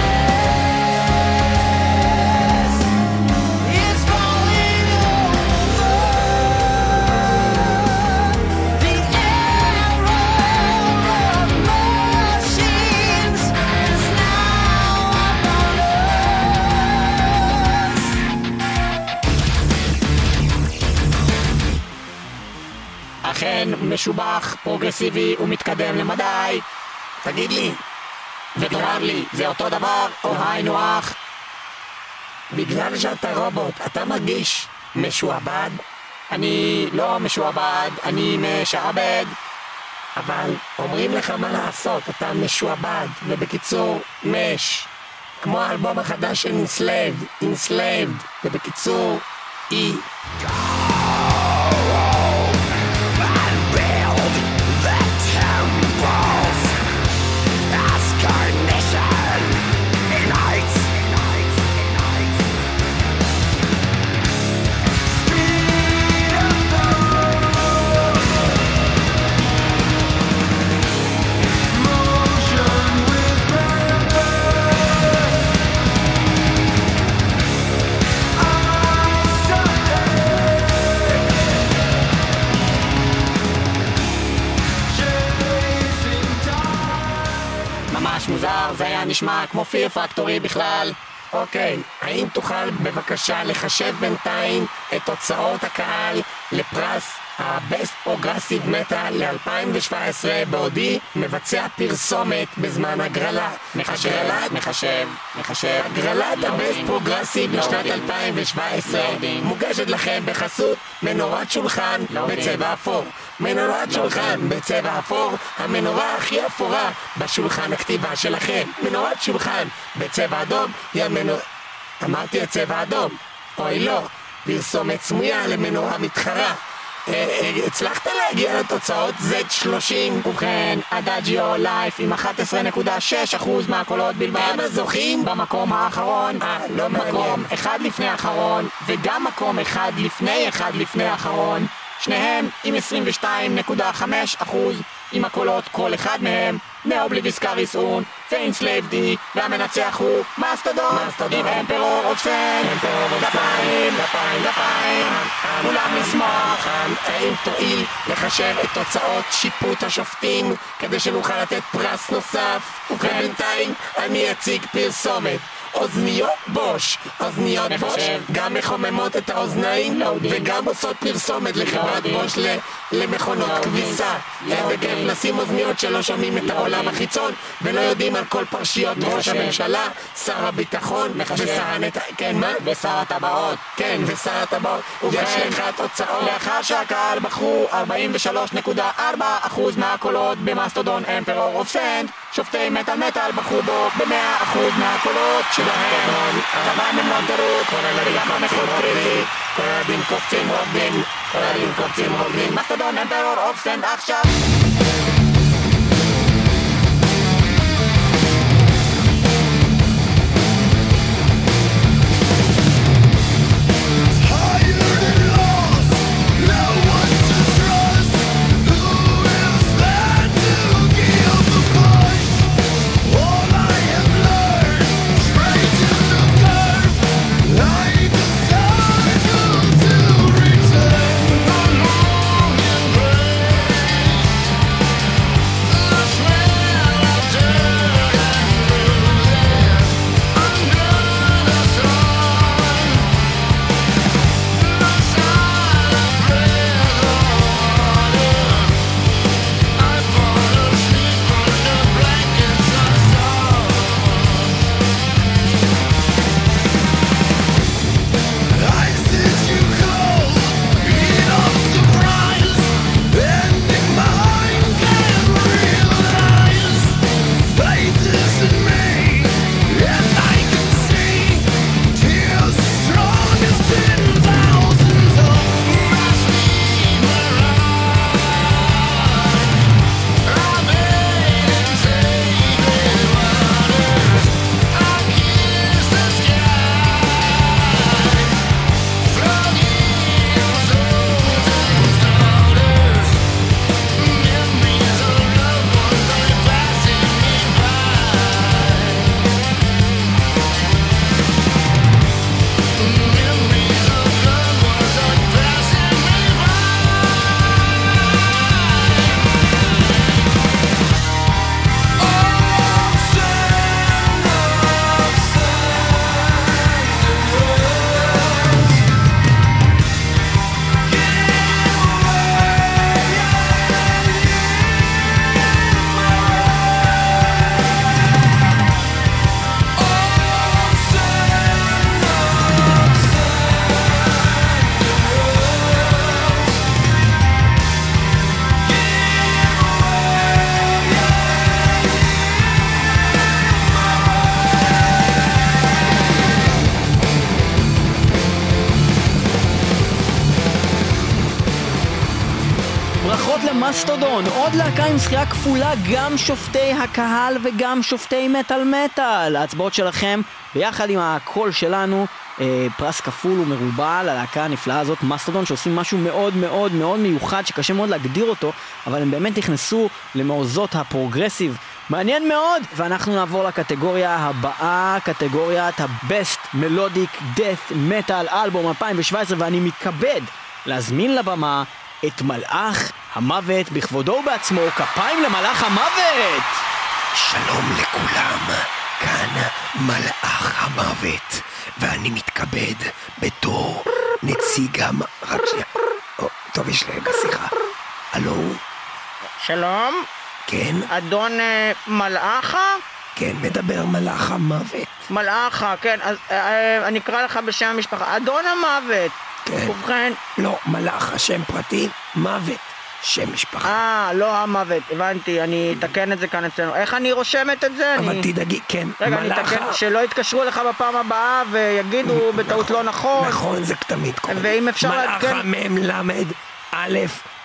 משובח, פרוגרסיבי ומתקדם למדי תגיד לי, ותאמר לי, זה אותו דבר או היינו הך? בגלל שאתה רובוט, אתה מרגיש משועבד, אני לא משועבד, אני משעבד אבל אומרים לך מה לעשות, אתה משועבד, ובקיצור, מש. כמו האלבום החדש של Enslaved, Enslaved, ובקיצור, E. מוזר, זה היה נשמע כמו פיר פקטורי בכלל. אוקיי, האם תוכל בבקשה לחשב בינתיים את תוצאות הקהל לפרס ה-Best Progressive Metal ל-2017 בעודי מבצע פרסומת בזמן הגרלה. הגרלת, מחשב, מחשב. הגרלת ה-Best Progressive לשנת 2017 מוגשת לכם בחסות מנורת שולחן בצבע אפור. מנורת שולחן בצבע אפור, המנורה הכי אפורה בשולחן הכתיבה שלכם. מנורת שולחן בצבע אדום היא המנורה... אמרתי את צבע אדום. אוי לא, פרסומת סמויה למנורה מתחרה. הצלחת להגיע לתוצאות Z30? ובכן, הדאג'יו לייף עם 11.6% מהקולות בלבד. הם הזוכים? במקום האחרון, אה, לא מעניין. מקום אחד לפני האחרון, וגם מקום אחד לפני אחד לפני האחרון, שניהם עם 22.5% מהקולות, כל אחד מהם, Ne Obliviscaris Urn, ו Enslaved E, והמנצח הוא מאסטודון. עם Emperor of Sand, Emperor of Sand. כפיים, כפיים, כפיים, כולם נשמח. האם תואיל לחשב את תוצאות שיפוט השופטים כדי שנוכל לתת פרס נוסף? ובינתיים אני אציג פרסומת. אוזניות בוש, אוזניות. בוש גם מחוממות את האוזניים. וגם עושות פרסומת לחברת. בוש למכונות. כביסה. איזה. כיף לשים אוזניות שלא שומעים את העולם החיצון ולא יודעים על כל פרשיות ראש. הממשלה, שר הביטחון. ושר הנת... כן, מה? ושר הטבעות. כן, ושר הטבעות. יש לך תוצאות. לאחר שהקהל בחרו 43.4% מהקולות ב Mastodon Emperor of Sand, שופטי מטאל מטאל בחרו בו ב-100% מהקולות שלהם. כמובן הם לא טירוט, וגם המחיר קריטי. כל הילדים קופצים רוקדים, כל הילדים קופצים רוקדים. Mastodon Emperor of Sand עכשיו. כפולה, גם שופטי הקהל וגם שופטי מטאל מטאל. ההצבעות שלכם, ביחד עם הקול שלנו, אה, פרס כפול ומרובע ללהקה הנפלאה הזאת, מאסטודון, שעושים משהו מאוד מאוד מאוד מיוחד, שקשה מאוד להגדיר אותו, אבל הם באמת נכנסו למעוזות ה Progressive. מעניין מאוד! ואנחנו נעבור לקטגוריה הבאה, קטגוריית ה Best Melodic Death Metal אלבום 2017, ואני מתכבד להזמין לבמה את מלאך המוות בכבודו ובעצמו, כפיים למלאך המוות! שלום לכולם, כאן מלאך המוות, ואני מתכבד בתור נציג המ... רק שנייה. טוב, יש לי רגע שיחה. הלו? שלום, כן? אדון אה, מלאכה? כן, מדבר מלאך המוות. מלאכה, כן, אז אה, אה, אני אקרא לך בשם המשפחה. אדון המוות. כן. ובכן, לא, מלאך, השם פרטי, מוות, שם משפחה. אה, לא המוות, הבנתי, אני אתקן את זה כאן אצלנו. איך אני רושמת את זה? אבל אני... תדאגי, כן, רגע, אני מלאך... אתקן, שלא יתקשרו אליך בפעם הבאה ויגידו בטעות לא נכון. נכון, זה תמיד קורה. ואם אפשר לעדכן- מלאכה מ' למד א'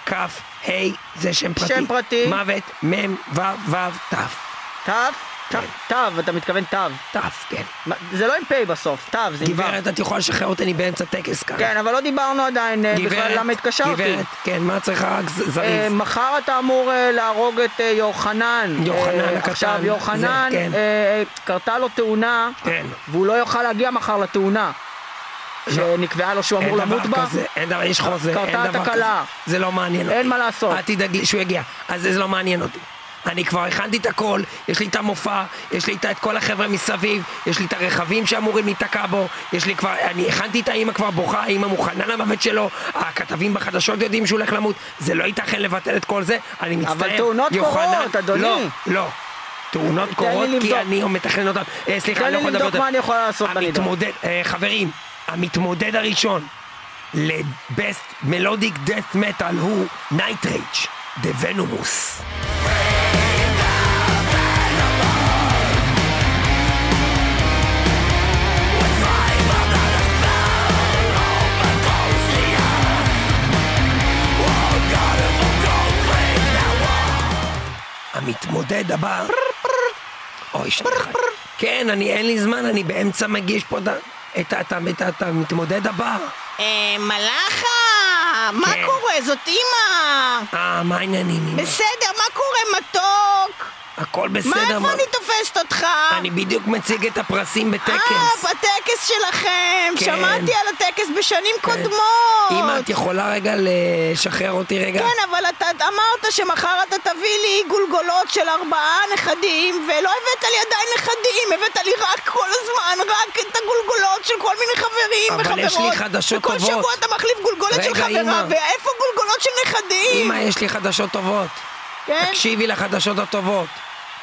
כ' ה' זה שם פרטי. שם פרטי. מוות מ' ו' ו' ת'. תו? תו, אתה מתכוון תו. ת', כן. זה לא עם פ' בסוף, תו, זה עם ו'. גברת, את יכולה לשחרר אותי, אני באמצע טקס כאן. כן, אבל לא דיברנו עדיין אה, בכלל למה התקשרתי. גברת, כן, מה צריכה רק אה, זריז? מחר אתה אמור אה, להרוג את יוחנן. יוחנן הקטן, עכשיו, יוחנן, כן. קרתה לו תאונה, כן. והוא לא יוכל להגיע מחר לתאונה. שנקבעה לו שהוא אמור אין למות דבר בה. כזה, אין דבר, יש חוזה, קרתה אין דבר תקלה. כזה. זה לא מעניין אותי. אין מה לעשות. אל תדאגי שהוא יגיע. אז זה לא מעניין אותי. אני כבר הכנתי את הכל, יש לי את המופע, יש לי את כל החבר'ה מסביב, יש לי את הרכבים שאמורים להיתקע בו, יש לי כבר, אני הכנתי את האמא כבר בוכה, האמא מוכנה למוות שלו, הכתבים בחדשות יודעים שהוא הולך למות, זה לא ייתכן לבטל את כל זה, אני מצטער. אבל תאונות קורות, אדוני. לא, לא. תאונות לי קורות כי לבדוק. אני מתכנן אותן. אה, סליחה, תן אני לא לי יכול לדבר לבדוק יותר. מה אני יכול לעשות בנידון. המתמודד, אה, חברים, המתמודד הראשון ל-Best Melodic Death Metal הוא Nitrage, The Venomous. המתמודד הבא... אוי, שנייה. כן, אני, אין לי זמן, אני באמצע מגיש פה את המתמודד הבא. אה, מלאכה, מה כן. קורה? זאת אימא. אה, מה העניינים? אמא? בסדר, מה קורה, מתוק? הכל מה, בסדר, איפה אני תופסת אותך? אני בדיוק מציג את הפרסים בטקס. אה, בטקס שלכם. כן. שמעתי על הטקס בשנים קודמות. אמא, את יכולה רגע לשחרר אותי רגע? כן, אבל אתה אמרת שמחר אתה תביא לי גולגולות של ארבעה נכדים, ולא הבאת לי עדיין נכדים, הבאת לי רק כל הזמן, רק את הגולגולות של כל מיני חברים אבל וחברות. יש לי חדשות וכל טובות. שבוע אתה מחליף גולגולת של חברה, אמא. ואיפה גולגולות של נכדים? אמא, יש לי חדשות טובות. כן? תקשיבי לחדשות הטובות.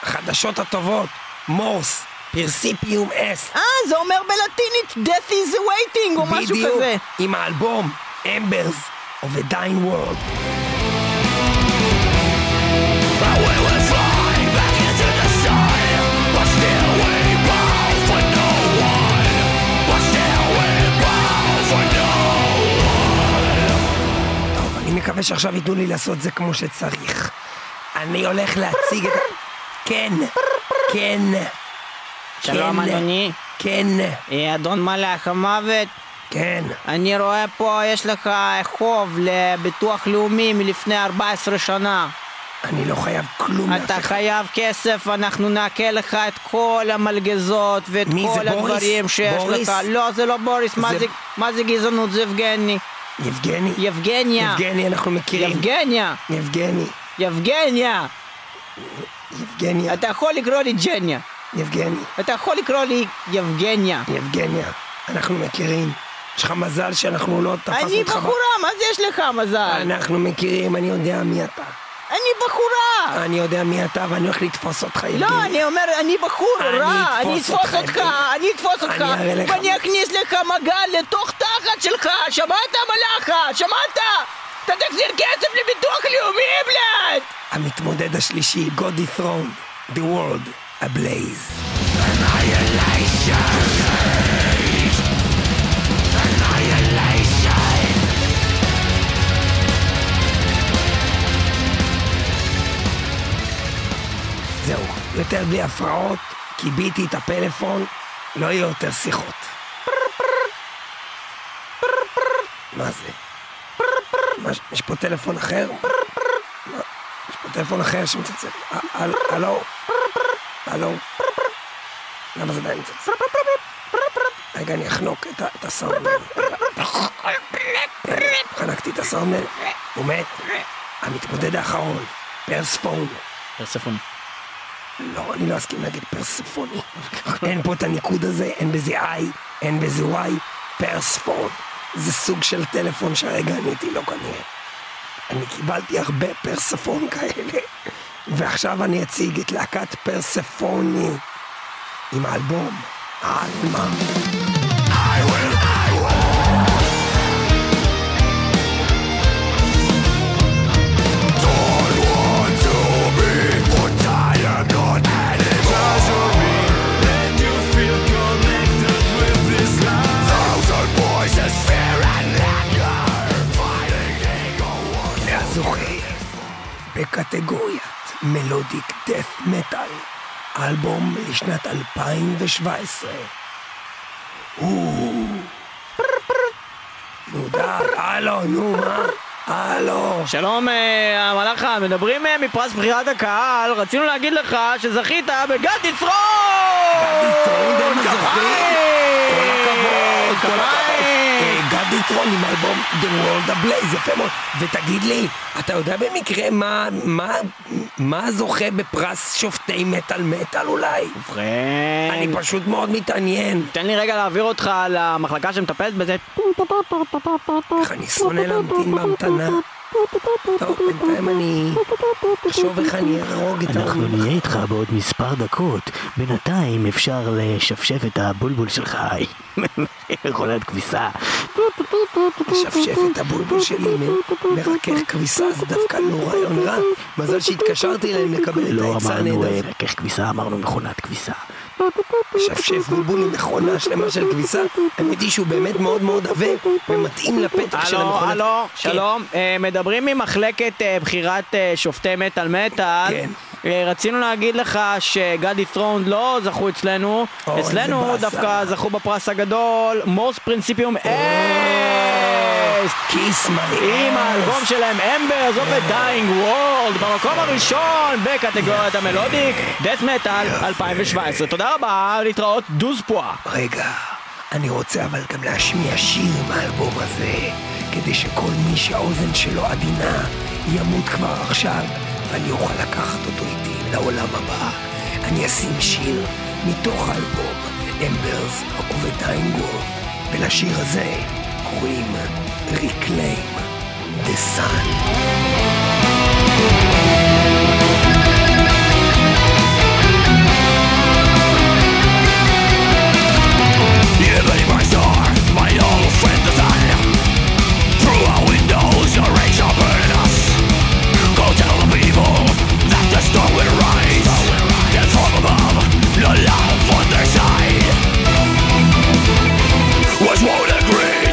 החדשות הטובות. מורס, פרסיפיום אס. אה, זה אומר בלטינית death is waiting, או משהו בדיוק, כזה. עם האלבום אמברס of a Dying World. אני מקווה שעכשיו ייתנו לי לעשות זה כמו שצריך. אני הולך להציג את. כן, כן. שלום, כן, אדוני. כן, אה, אדון מלאך המוות, כן. אני רואה פה יש לך חוב לביטוח לאומי מלפני 14 שנה. אני לא חייב כלום לאף אתה אחד. חייב כסף, אנחנו נעקל לך את כל המלגזות ואת כל? הדברים שיש בוריס? לך. לא, זה לא בוריס, מה זה- זה- מה זה גזענות? זה יבגני. יבגני? יבגניה. יבגני, אנחנו מכירים. יבגניה. יבגני. יבגניה. יבגניה. אתה יכול לקרוא לי ג'ניה. יבגני. אתה יכול לקרוא לי יבגניה. יבגניה. אנחנו מכירים. יש לך מזל שאנחנו לא תפסנו אני אותך. ב- בחורה, מה זה יש לך מזל? אנחנו מכירים, אני יודע מי אתה. אני בחורה. אני יודע מי אתה ואני הולך לתפוס אותך, יבגני. לא, אני אומר, אני בחור אני רע, אני אתפוס אותך. אני אתפוס אותך, אני ואני אכניס לך מגל לתוך תחת שלך, שמעת מלאכה? שמעת? אתה תחזיר כסף לביטוח לאומי, בלאד! המתמודד השלישי, גודי ת'רון, The World Ablaze. זהו, יותר בלי הפרעות, כיביתי את הפלאפון, לא יהיו יותר שיחות. מה זה? יש פה טלפון אחר? יש פה טלפון אחר שמצלצל. הלו? הלו? למה זה עדיין מצלצל? רגע, אני אחנוק את הסאונדמן. חנקתי את הסאונדמן. הוא מת. המתמודד האחרון, פרספון. פרספוני. לא, אני לא אסכים להגיד פרספוני. אין פה את הניקוד הזה, אין בזה I, אין בזה Y, פרספון. זה סוג של טלפון שהרגע עניתי לו כנראה. אני קיבלתי הרבה פרספון כאלה, ועכשיו אני אציג את להקת פרספוני עם האלבום עלמה. והזוכה בקטגוריית מלודיק דף מטאל, אלבום לשנת 2017. הוא... נו די, הלו, נו מה? הלו. שלום, אה, המלאכה, מדברים אה, מפרס בחירת הקהל, רצינו להגיד לך שזכית בגדי צרון! גדי טרון הם הזוכים. כל הכבוד. אה, גדי טרון עם אלבום The World Ablaze, יפה מאוד. ותגיד לי, אתה יודע במקרה מה, מה, מה זוכה בפרס שופטי מטאל מטאל אולי? ובכן, אני פשוט מאוד מתעניין. תן לי רגע להעביר אותך למחלקה שמטפלת בזה. איך אני שונא להמתין בהמתנה. טוב, בינתיים אני אחשוב איך אני אהרוג את אנחנו. נהיה איתך בעוד מספר דקות. בינתיים אפשר לשפשף את הבולבול שלך מכונת כביסה. לשפשף את הבולבול שלי מרכך כביסה, זה דווקא לא רעיון רע. מזל שהתקשרתי אליהם לקבל את לא העצה אמרנו אה, הנהדרת. רכך כביסה, אמרנו מכונת כביסה. לשפשף בולבול עם מכונה שלמה של כביסה. האמת היא שהוא באמת מאוד מאוד עבה ומתאים לפתח של הלו, המכונה. הלו, כן. שלום, אה, מדברים ממחלקת אה, בחירת אה, שופטי מטאל מטאל. כן. אה, רצינו להגיד לך שגדי ת'רון לא זכו אצלנו, אצלנו. דווקא זכו בפרס הגדול, Mors Principium Est. כיס מהר. עם האלבום שלהם Embers of a Dying World במקום הראשון בקטגוריית ה Melodic Death Metal 2017 תודה רבה להתראות דוז פואה רגע, אני רוצה אבל גם להשמיע שיר מהאלבום הזה, כדי שכל מי שהאוזן שלו עדינה ימות כבר עכשיו, ואני אוכל לקחת אותו איתי לעולם הבא. אני אשים שיר מתוך האלבום, Dying World, ולשיר הזה קוראים Reclaim the Sun.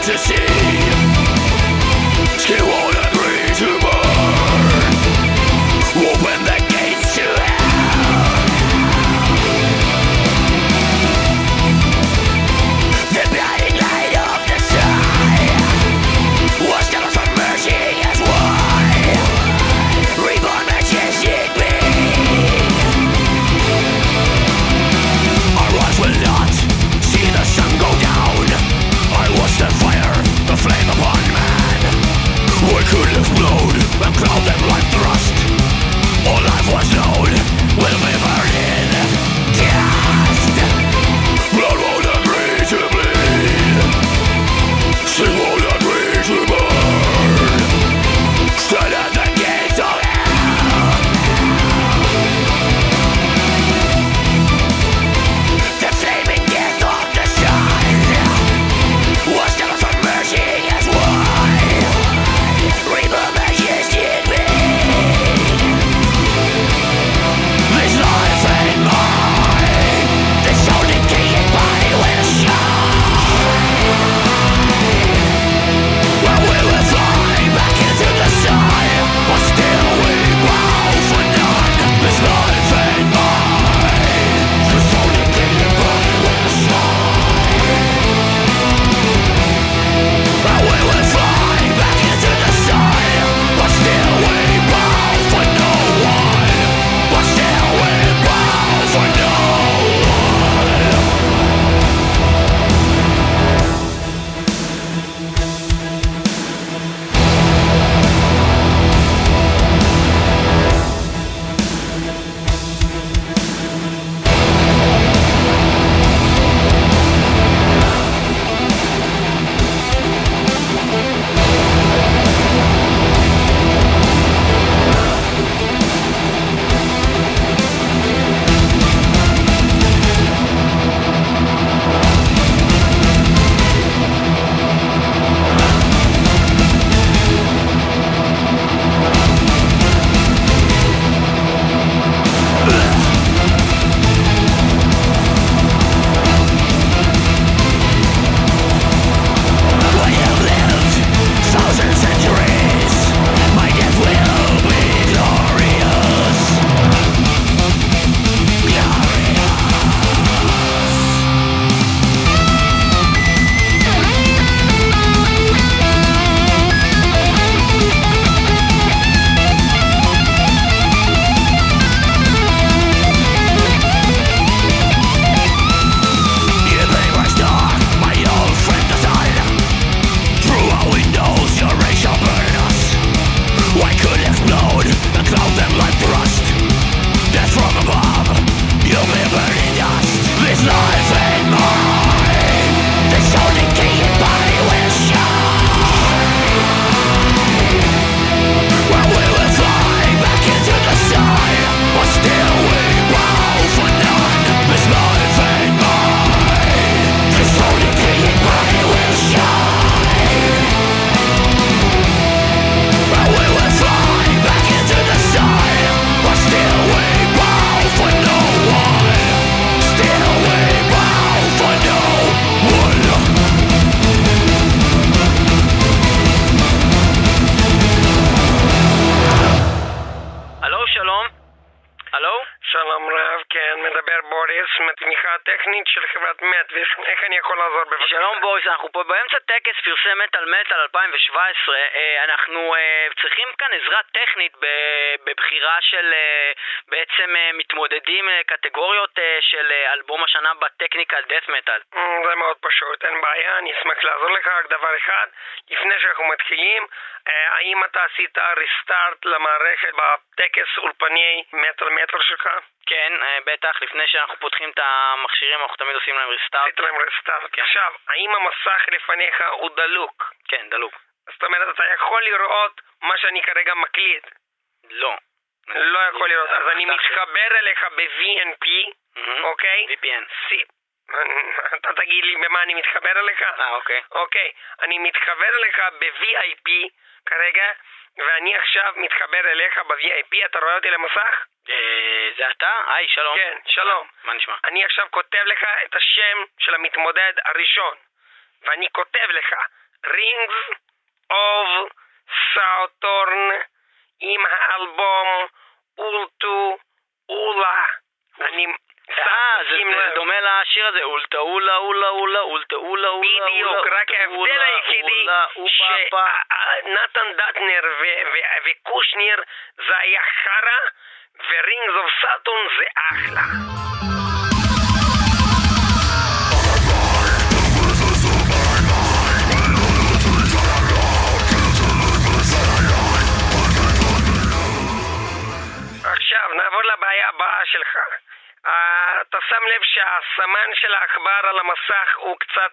To see. flame upon man. We could explode ריסטארט למערכת בטקס אולפני מטר מטר שלך? כן, אה, בטח, לפני שאנחנו פותחים את המכשירים אנחנו תמיד עושים להם ריסטארט. עשית להם ריסטארט. עכשיו, האם המסך לפניך הוא דלוק? כן, דלוק. זאת אומרת, אתה יכול לראות מה שאני כרגע מקליט. לא. לא יכול לראות, אז אני מתחבר אליך ב-VNP. אוקיי? VPN. אתה תגיד לי במה אני מתחבר אליך? אה, אוקיי. אוקיי, אני מתחבר אליך ב-VIP כרגע, ואני עכשיו מתחבר אליך ב-VIP, אתה רואה אותי למסך? אה, זה אתה? היי, שלום. כן, שלום. מה נשמע? אני עכשיו כותב לך את השם של המתמודד הראשון, ואני כותב לך Rings of Saturn עם האלבום אולטו אולה. אני... אה, זה. דומה לשיר הזה, אולטה אולה אולה אולה אולטה אולה אולה בדיוק, רק ההבדל היחידי שנתן דטנר ו- ו- וקושניר זה היה חרא ורינגס אוף סאטון זה אחלה. עכשיו נעבור לבעיה הבאה שלך. אה, אתה שם לב שהסמן של העכבר על המסך הוא קצת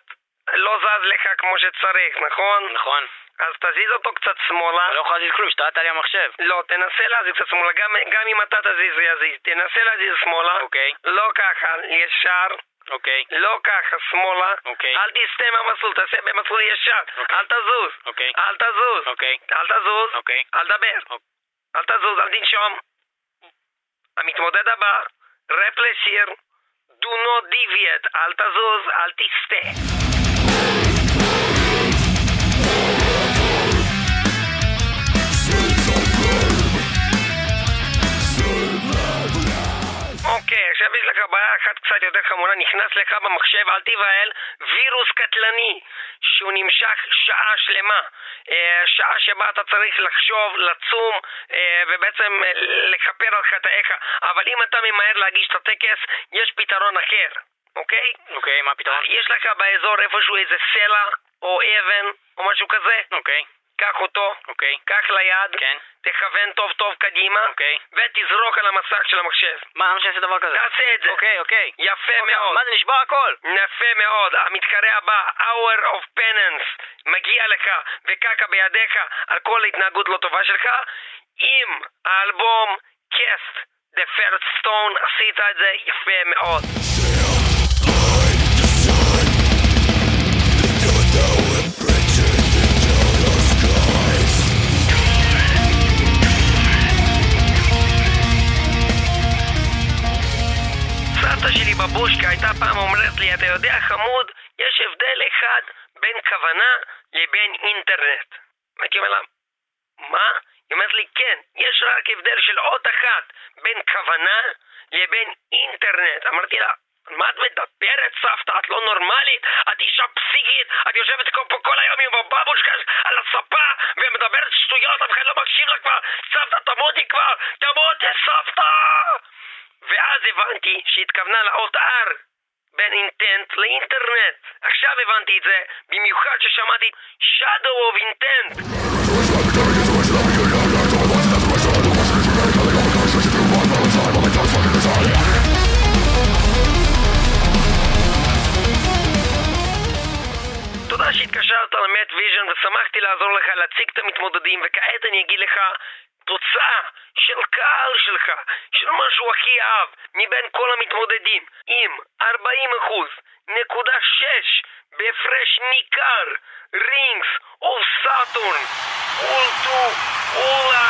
לא זז לך כמו שצריך, נכון? נכון. אז תזיז אותו קצת שמאלה. אני לא יכול להזיז כלום, השתלטת לי המחשב. לא, תנסה להזיז קצת שמאלה, גם, גם אם אתה תזיז זה יזיז. תנסה להזיז שמאלה. אוקיי. לא ככה, ישר. אוקיי. לא ככה, שמאלה. אוקיי. אל תסטה מהמסלול, תעשה במסלול ישר. אוקיי. אל תזוז. אוקיי. אל תזוז. אוקיי. אל תזוז. אוקיי. אל תדבר. אוקיי. אל תזוז, אל תנשום. המתמודד הבא, רפ לשיר, do not deviate, אל תזוז, אל עכשיו יש לך בעיה אחת קצת יותר חמורה, נכנס לך במחשב, אל תיבהל, וירוס קטלני, שהוא נמשך שעה שלמה. אה, שעה שבה אתה צריך לחשוב, לצום, אה, ובעצם אה, לכפר על חטאיך. אבל אם אתה ממהר להגיש את הטקס, יש פתרון אחר, אוקיי? אוקיי, מה הפתרון? יש לך באזור איפשהו איזה סלע, או אבן, או משהו כזה, אוקיי. קח אותו, אוקיי. קח ליד, כן. תכוון טוב טוב קדימה, אוקיי. ותזרוק על המסך של המחשב. מה, למה שאני אעשה דבר כזה? תעשה את זה. אוקיי, אוקיי. יפה אוקיי, מאוד. מה זה נשבר הכל? יפה מאוד. המתחרה הבא, Hour of Penance, מגיע לך וקקע בידיך על כל ההתנהגות לא טובה שלך. עם האלבום Cast The First Stone עשית את זה יפה מאוד. סבתא שלי בבושקה הייתה פעם אומרת לי, אתה יודע חמוד, יש הבדל אחד בין כוונה לבין אינטרנט. הייתי אומר לה, מה? היא אומרת לי, כן, יש רק הבדל של אות אחת בין כוונה לבין אינטרנט. אמרתי לה, מה את מדברת סבתא? את לא נורמלית? את אישה פסיכית? את יושבת פה כל היום עם הבבושקה על הספה ומדברת שטויות, אף אחד לא מקשיב לה כבר. סבתא, תמותי כבר! תמותי, סבתא! ואז הבנתי שהתכוונה לאות R בין אינטנט לאינטרנט. עכשיו הבנתי את זה, במיוחד ששמעתי Shadow of Intent. תודה שהתקשרת למט ויז'ן ושמחתי לעזור לך להציג את המתמודדים וכעת אני אגיד לך תוצאה של קהל שלך, של מה שהוא הכי אהב מבין כל המתמודדים עם 40 אחוז, נקודה 6 בהפרש ניכר, רינגס אוף סאטורן, אולטו אולה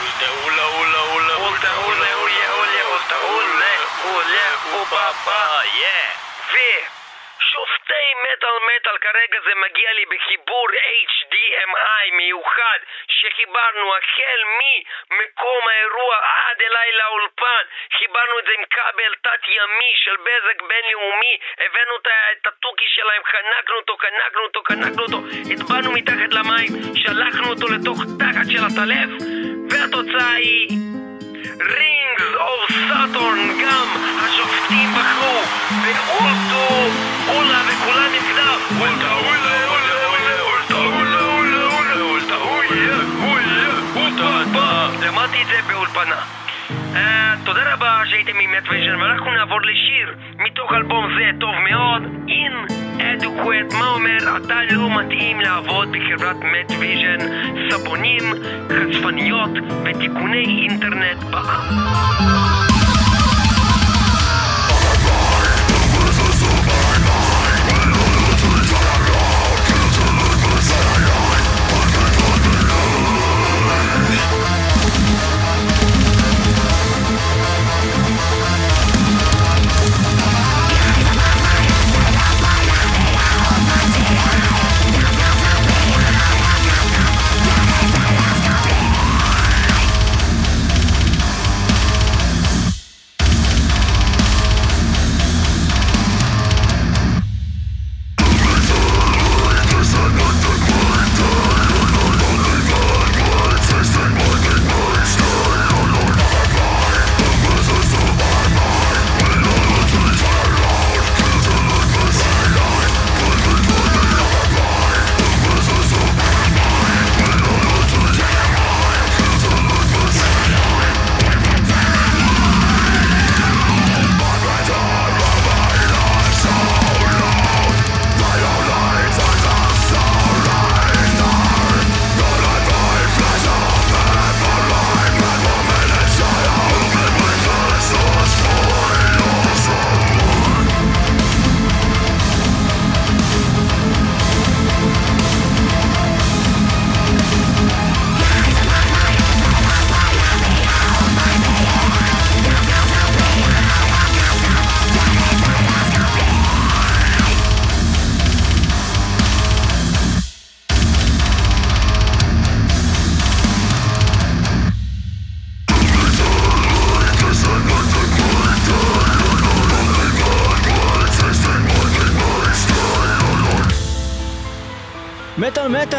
אולטה אולה אולה אולה אולטה אולה אולה אולה אולטה אולה אולה אופה יא ושופטי מטאל מטאל כרגע זה מגיע לי בחיבור HDMI מיוחד שחיברנו החל ממקום האירוע עד אליי לאולפן. חיברנו את זה עם כבל תת-ימי של בזק בינלאומי. הבאנו את התוכי שלהם, חנקנו אותו, קנקנו אותו, קנקנו אותו. הטבענו מתחת למים, שלחנו אותו לתוך תחת של הטלף והתוצאה היא Rings of Saturn גם השופטים בחרו ו Ultu Ulla וכולם אה, תודה רבה שהייתם עם מטוויז'ן ואנחנו נעבור לשיר מתוך אלבום זה טוב מאוד Inadequate מה אומר אתה לא מתאים לעבוד בחברת מטוויז'ן סבונים, חשפניות ותיקוני אינטרנט בעם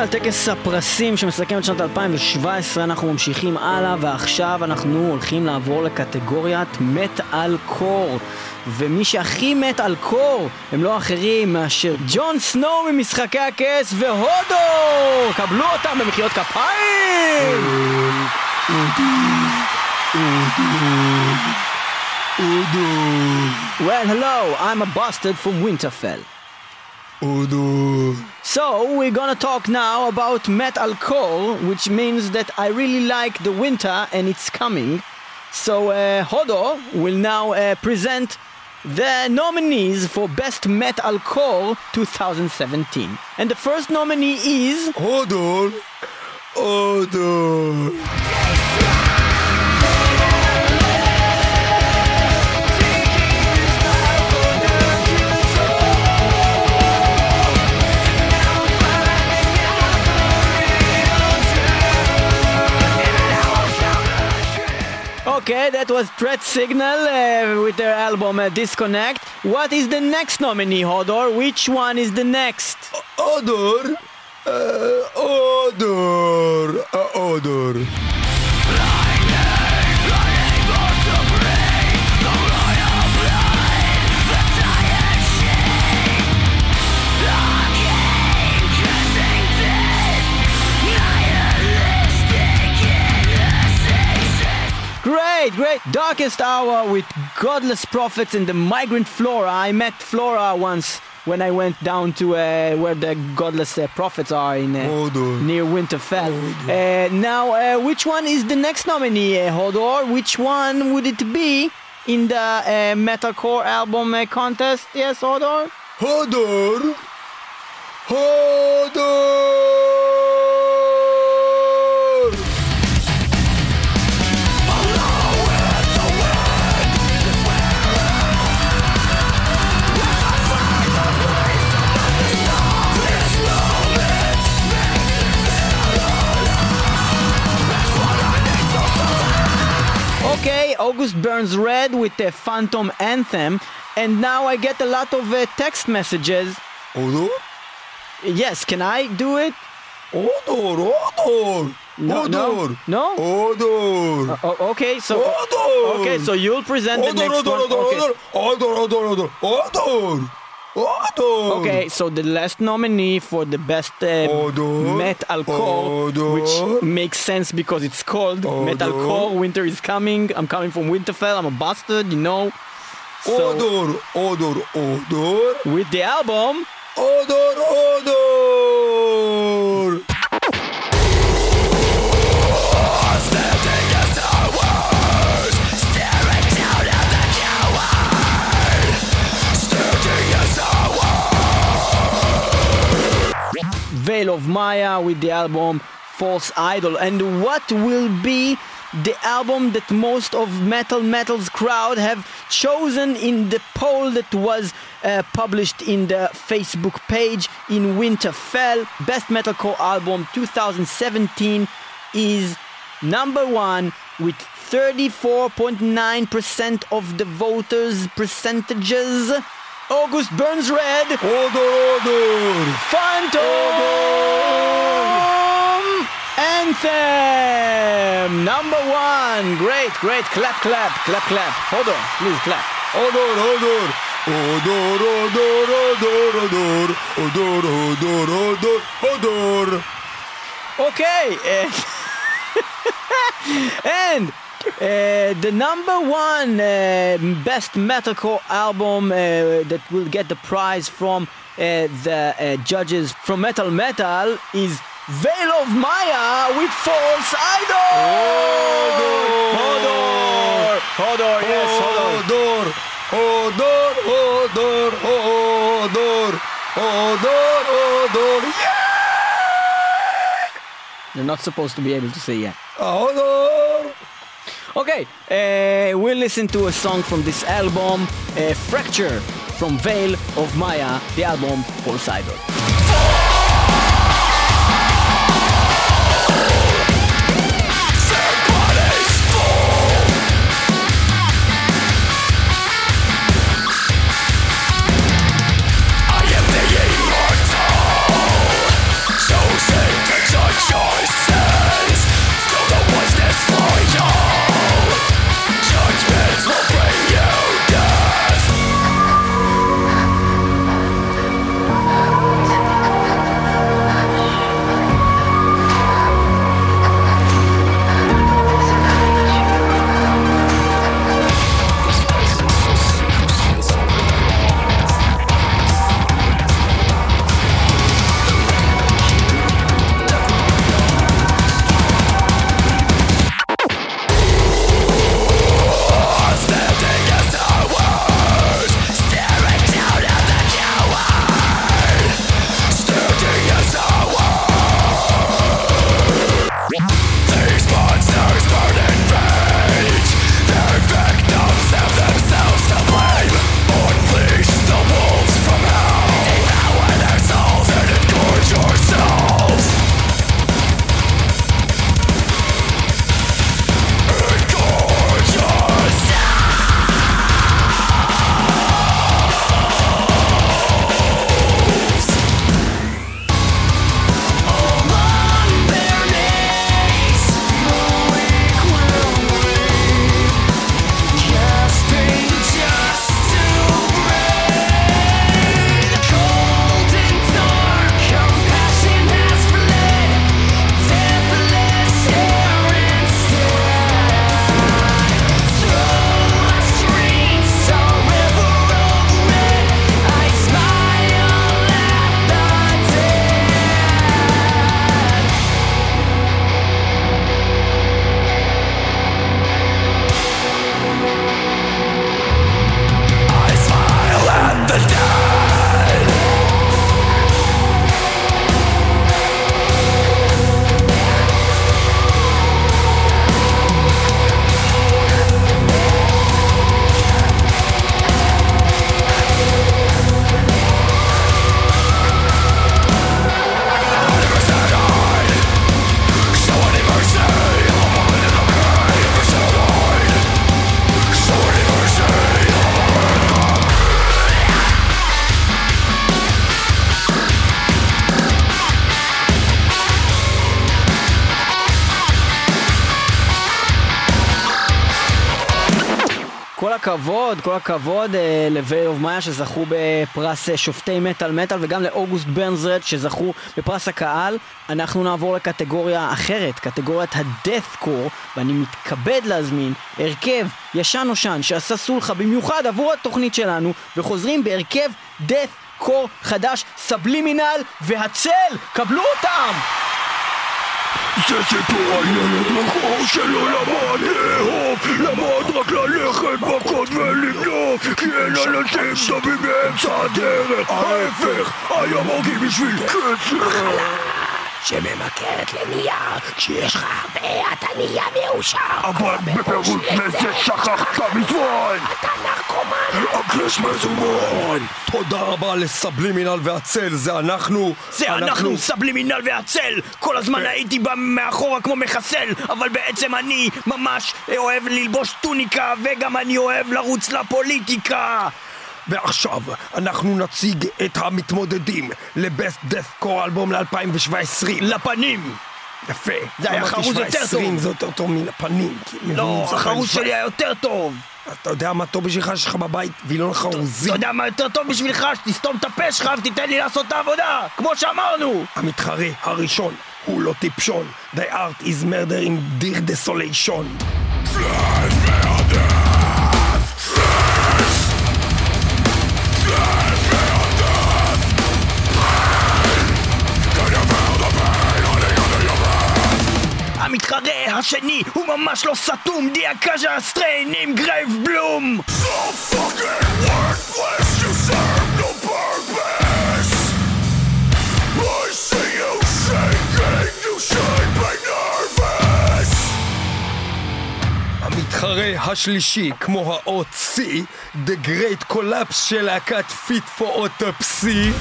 מטאל, טקס הפרסים שמסכם את שנת 2017, אנחנו ממשיכים הלאה ועכשיו אנחנו הולכים לעבור לקטגוריית מטאל קור ומי שהכי מת על קור הם לא אחרים מאשר ג'ון סנו ממשחקי הכס והודו! קבלו אותם במחיאות כפיים! Well, hello, I'm a bastard from Winterfell. So we're gonna talk now about metalcore, which means that I really like the winter and it's coming. So uh, Hodo will now uh, present the nominees for Best Metalcore 2017. And the first nominee is Hodor. Hodor. Okay, that was Threat Signal uh, with their album uh, Disconnect. What is the next nominee, Hodor? Which one is the next? Hodor. Uh, Hodor. Uh, Hodor. Great, great. Darkest Hour with Godless Prophets and the Migrant Flora. I met Flora once when I went down to uh, where the Godless uh, Prophets are in uh, Hodor. near Winterfell. Uh, now, uh, which one is the next nominee, uh, Hodor? Which one would it be in the uh, metalcore album contest? Yes, Hodor. Hodor. Hodor. August Burns Red with the Phantom Anthem, and now I get a lot of uh, text messages. Odor? Yes, can I do it? Odor, odor! No, no, Odor! no. Odor! Uh, okay, so Odor! okay, so you'll present the next odor, one. odor, Okay. odor, odor, odor, odor! Odor! Okay, so the last nominee for the best uh, metalcore, Odor. which makes sense because it's called Odor. metalcore. Winter is coming. I'm coming from Winterfell. I'm a bastard, you know. So, Odor, odor, odor! with the album, Odor, odor! Veil of Maya with the album False Idol. And what will be the album that most of Metal Metal's crowd have chosen in the poll that was uh, published in the Facebook page in Winterfell? Best Metalcore Album 2017 is number one with 34.9% of the voters' percentages. August Burns Red. Odor, odor! Phantom Anthem number one. Great, great. Clap, clap, clap, clap. Hold on, please clap. Odor, odor! Odor, odor, odor, odor! Odor, odor, odor, odor! Okay, and, and uh, the number one uh, best metalcore album uh, that will get the prize from uh, the uh, judges from Metal Metal is Veil of Maya with False Idol. Hodor, Hodor, yes, Hodor. Odor, odor, odor, odor, odor, odor, You're not supposed to be able to say yeah. odor! Okay, uh, we'll listen to a song from this album, uh, Fracture from Veil of Maya, the album False כל הכבוד אה, ל Veil of Maya שזכו בפרס אה, שופטי מטאל מטאל וגם לאוגוסט ברנזרד שזכו בפרס הקהל. אנחנו נעבור לקטגוריה אחרת, קטגוריית ה Deathcore, ואני מתכבד להזמין הרכב ישן נושן שעשה סולחה במיוחד עבור התוכנית שלנו, וחוזרים בהרכב Deathcore חדש, סבלימינל והצל! קבלו אותם! זה סיפור על ילד בחור שלא למד לאהוב, למד רק ללכת מכות ולגנוב, כי אין אנשים טובים באמצע הדרך, ההפך, היה מרגיש בשביל כסף. שממכרת לנייר, כשיש לך הרבה אתה נהיה מאושר. אבל בפירוש מזה שכחת מזמן! אתה נרקומן. הקלש מזומן! תודה רבה לסבלימינל והצל, זה אנחנו... זה אנחנו, סבלימינל והצל! כל הזמן הייתי בא מאחורה כמו מחסל, אבל בעצם אני ממש אוהב ללבוש טוניקה, וגם אני אוהב לרוץ לפוליטיקה! ועכשיו אנחנו נציג את המתמודדים לבסט דף קור אלבום ל-2017. לפנים! יפה. זה היה חרוז יותר 17, טוב. זה יותר טוב מן הפנים. כי מבינים, לא, 2017. שלי היה יותר טוב! אתה יודע מה טוב בשבילך שיש לך בבית וילון חרוזי? אתה יודע מה יותר טוב בשבילך? שתסתום את הפה שלך ותיתן לי לעשות את העבודה! כמו שאמרנו! המתחרה הראשון הוא לא טיפשון. The art is murder in דיר דסוליישון. המתחרה השני הוא ממש לא סתום, The Acacia Strain עם Gravebloom! המתחרה השלישי, כמו האות C, The Great Collapse של להקת Fit for an Autopsy.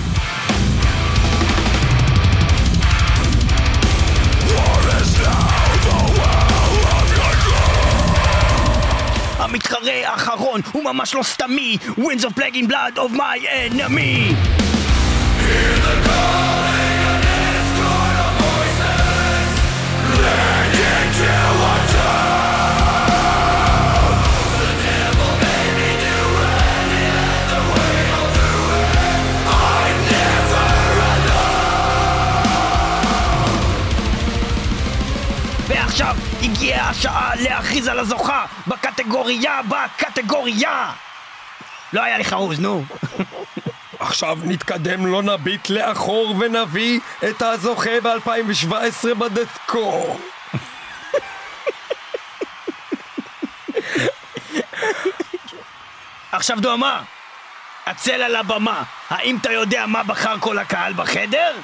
המתחרה האחרון הוא ממש לא סתמי. Winds of Plague in Blood of my enemy. ועכשיו הגיעה השעה להכריז על הזוכה בקטגוריה בקטגוריה! לא היה לי חרוז, נו. עכשיו נתקדם, לא נביט לאחור ונביא את הזוכה ב-2017 בדסקור. עכשיו דומה, הצל על הבמה, האם אתה יודע מה בחר כל הקהל בחדר?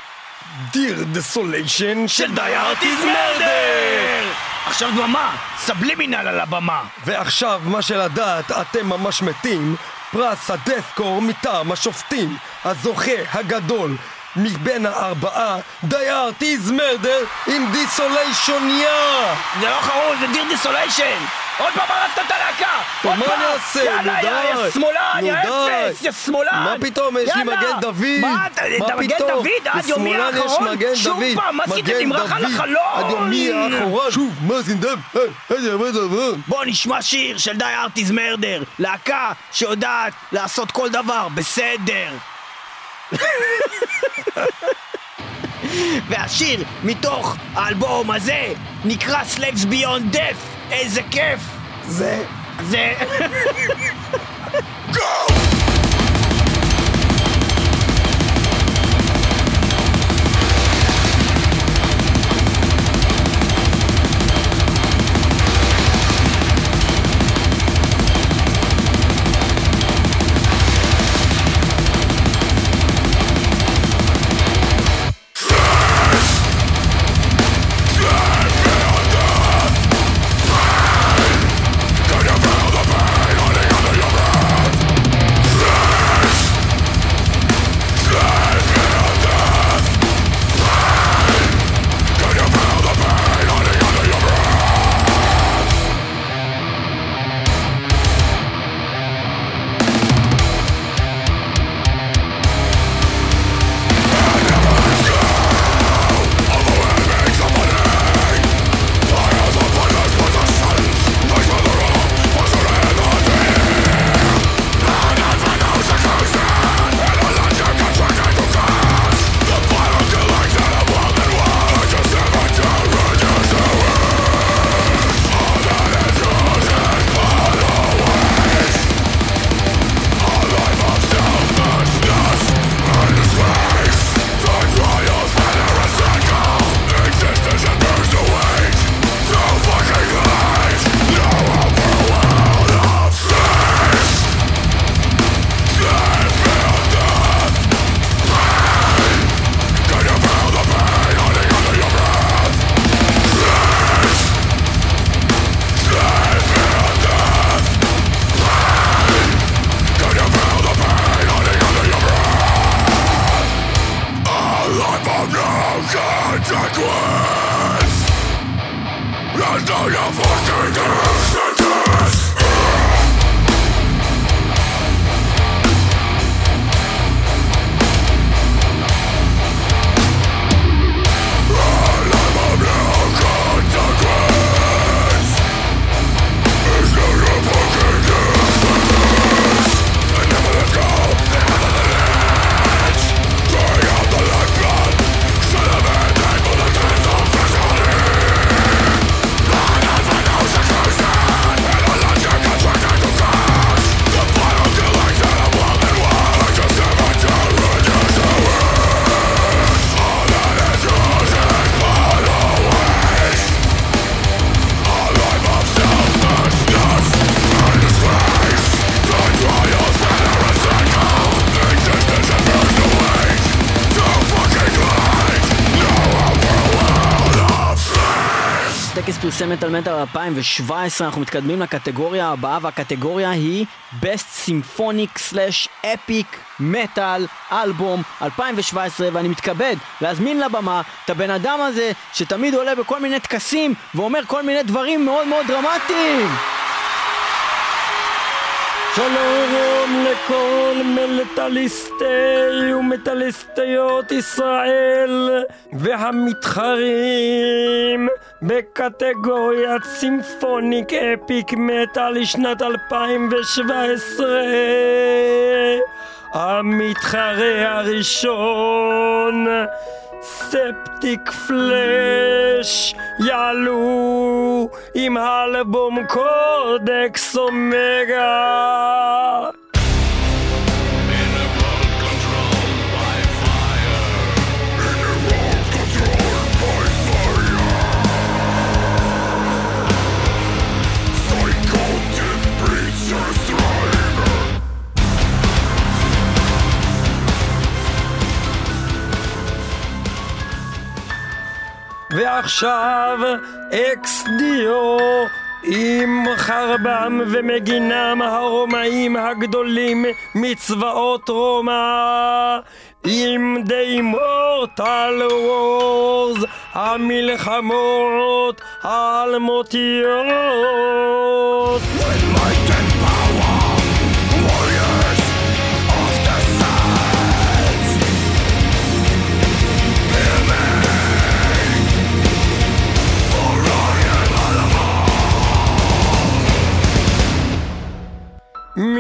Dear Desolation של Thy Art Is Murder! עכשיו דממה, סבלימינל על הבמה. ועכשיו, מה שלדעת, אתם ממש מתים, פרס ה Deathcore מטעם השופטים, הזוכה הגדול מבין הארבעה, Thy Art Is Murder עם Desolation יה! זה לא חרוז, זה Dear Desolation! עוד פעם הרסת את הלהקה! עוד מה פעם! אני אעשה? נו יאללה, יא- די. יא שמאלן, יא. אפס, יא שמאלן! מה פתאום, יש לי. מגן דוד! מה, מה אתה מגן פתאום? דוד עד יומי האחרון? שוב. פעם, מה עשית? מגן נמרח על. החלון! עד יומי האחרון! שוב, מה זינדם? איזה דבר! בוא נשמע שיר של די ארטיז מרדר, להקה שיודעת לעשות כל דבר בסדר. והשיר מתוך האלבום הזה נקרא Slaves Beyond Death, איזה כיף! זה... זה... טקס פרסם מטאל מטאל 2017, אנחנו מתקדמים לקטגוריה הבאה והקטגוריה היא Best Symphonic/Epic Metal אלבום 2017 ואני מתכבד להזמין לבמה את הבן אדם הזה שתמיד עולה בכל מיני טקסים ואומר כל מיני דברים מאוד מאוד דרמטיים. שלום לכל מטאליסטי ומטאליסטיות ישראל והמתחרים בקטגוריית סימפוניק אפיק מטאל לשנת 2017 המתחרה הראשון ספטיק פלאש יעלו עם האלבום קודקס אומגה ועכשיו אקס דיו עם חרבם ומגינם הרומאים הגדולים מצבאות רומא עם די מורטל וורז המלחמות האלמותיות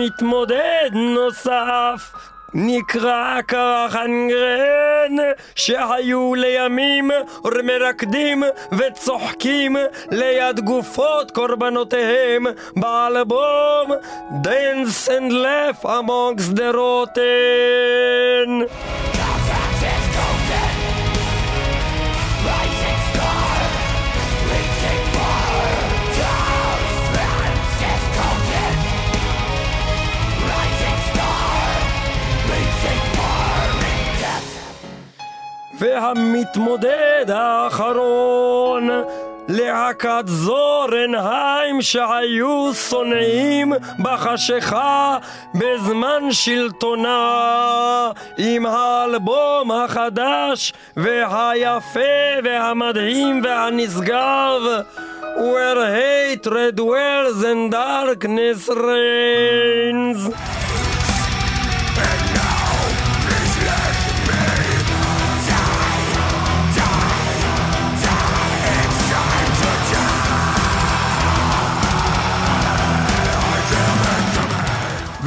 מתמודד נוסף. נקרא קרחנגרן שהיו לימים מרקדים וצוחקים ליד גופות קורבנותיהם. באלבום Dance and Laugh Amongst the Rotten והמתמודד האחרון להקת זורנהיים שהיו שונאים בחשיכה בזמן שלטונה עם האלבום החדש והיפה והמדהים והנשגב Where hatred dwells and darkness reigns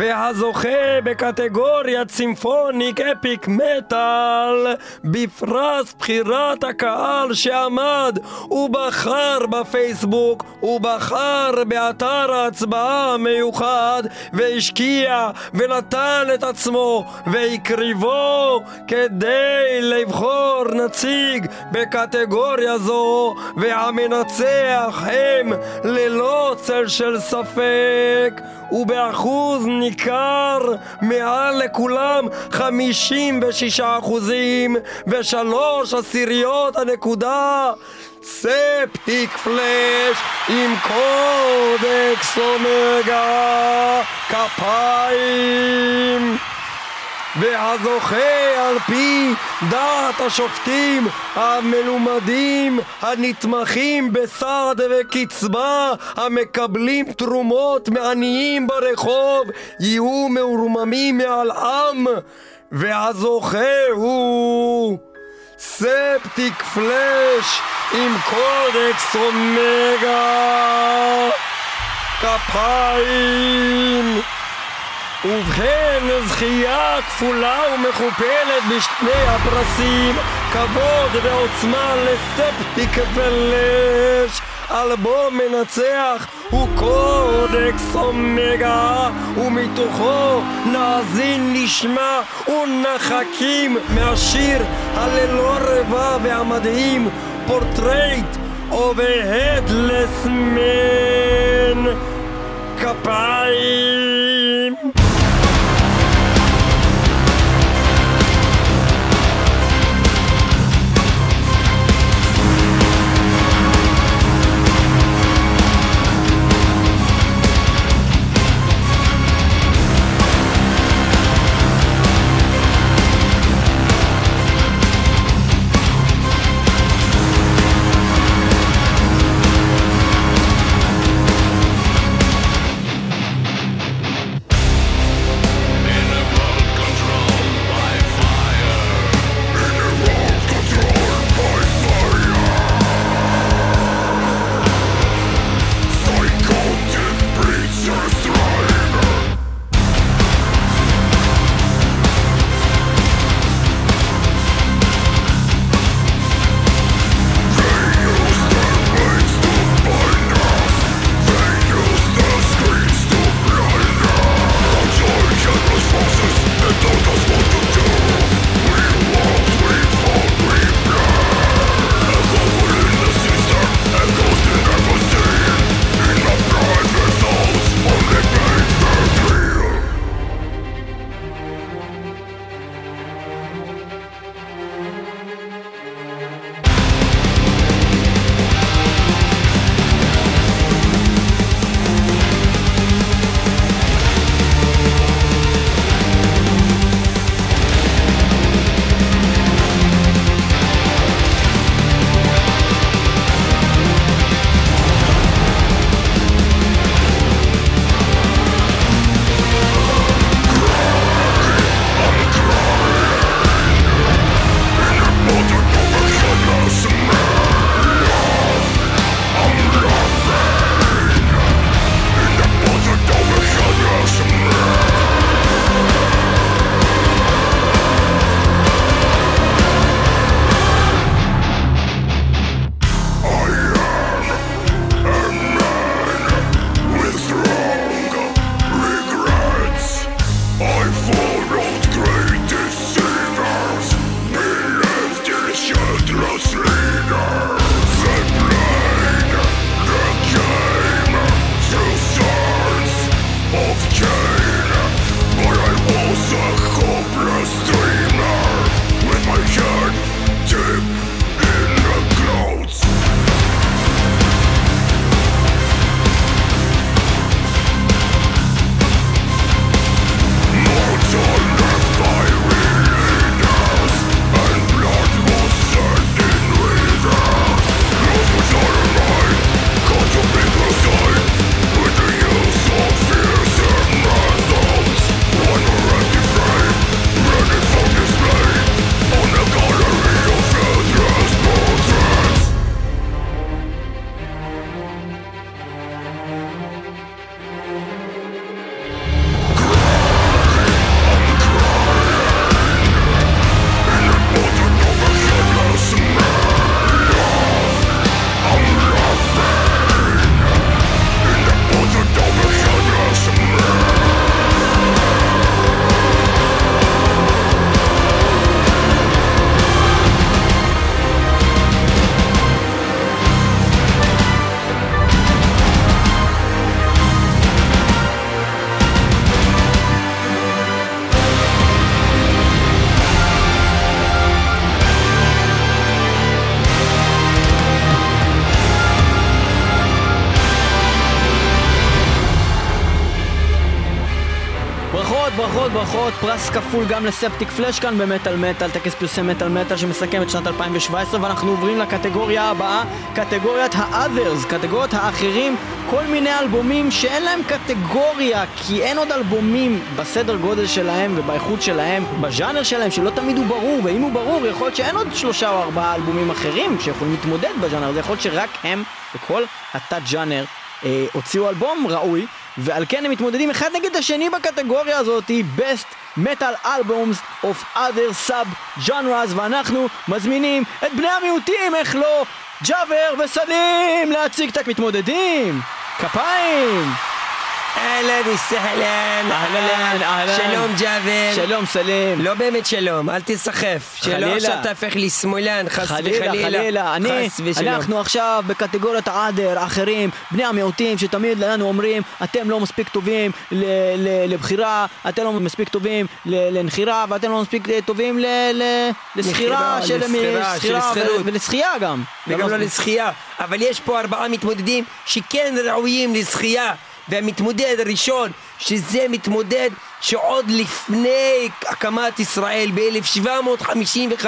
והזוכה בקטגוריית סימפוניק אפיק מטאל בפרס בחירת הקהל שעמד ובחר בפייסבוק ובחר באתר ההצבעה המיוחד והשקיע ונתן את עצמו והקריבו כדי לבחור נציג בקטגוריה זו והמנצח הם ללא צל של ספק ובאחוז ניכר מעל לכולם 56 אחוזים ושלוש עשיריות הנקודה ספטיק פלאש עם קודקס אומגה כפיים והזוכה על פי דעת השופטים המלומדים הנתמכים בסעד וקצבה המקבלים תרומות מעניים ברחוב יהיו מרוממים מעל עם והזוכה הוא ספטיק פלאש עם קודקס אומגה. כפיים ובכן, זכייה כפולה ומכופלת בשני הפרסים, כבוד ועוצמה לספטיק פלאש. אלבום מנצח הוא קודקס אומגה, ומתוכו נאזין נשמע ונחכים מהשיר הללא רבע והמדהים פורטרייט headless man כפיים ברכות, פרס כפול גם לספטיק פלאש כאן במטאל מטאל, טקס פרסי מטאל מטאל שמסכם את שנת 2017 ואנחנו עוברים לקטגוריה הבאה, קטגוריית ה-others, קטגוריית האחרים, כל מיני אלבומים שאין להם קטגוריה, כי אין עוד אלבומים בסדר גודל שלהם ובאיכות שלהם, בז'אנר שלהם, שלא תמיד הוא ברור, ואם הוא ברור, יכול להיות שאין עוד שלושה או ארבעה אלבומים אחרים שיכולים להתמודד בז'אנר הזה, יכול להיות שרק הם וכל התת-ז'אנר אה, הוציאו אלבום ראוי, ועל כן הם מתמודדים אחד נגד השני בקטגוריה הזאת, Best Metal Albums of Other Sub Genres, ואנחנו מזמינים את בני המיעוטים, איך לא, ג'אבר וסלים להציג את המתמודדים! כפיים! אהלן וסהלן, אהלן, אהלן. שלום ג'אבר. שלום סלים. לא באמת שלום, אל תיסחף. שלא חלילה. עכשיו תהפך לי שמאלן, חס חלילה, וחלילה. חלילה, אני, חס ושלום. אנחנו עכשיו בקטגוריית העדר, אחרים, בני המיעוטים שתמיד לנו אומרים, אתם לא מספיק טובים לבחירה, אתם לא מספיק טובים לנחירה, ואתם לא מספיק טובים ל- ל- לסחירה לסחירה, של ולשחייה גם. וגם לא לשחייה. אבל יש פה ארבעה מתמודדים שכן ראויים לשחייה. והמתמודד הראשון, שזה מתמודד שעוד לפני הקמת ישראל ב-1755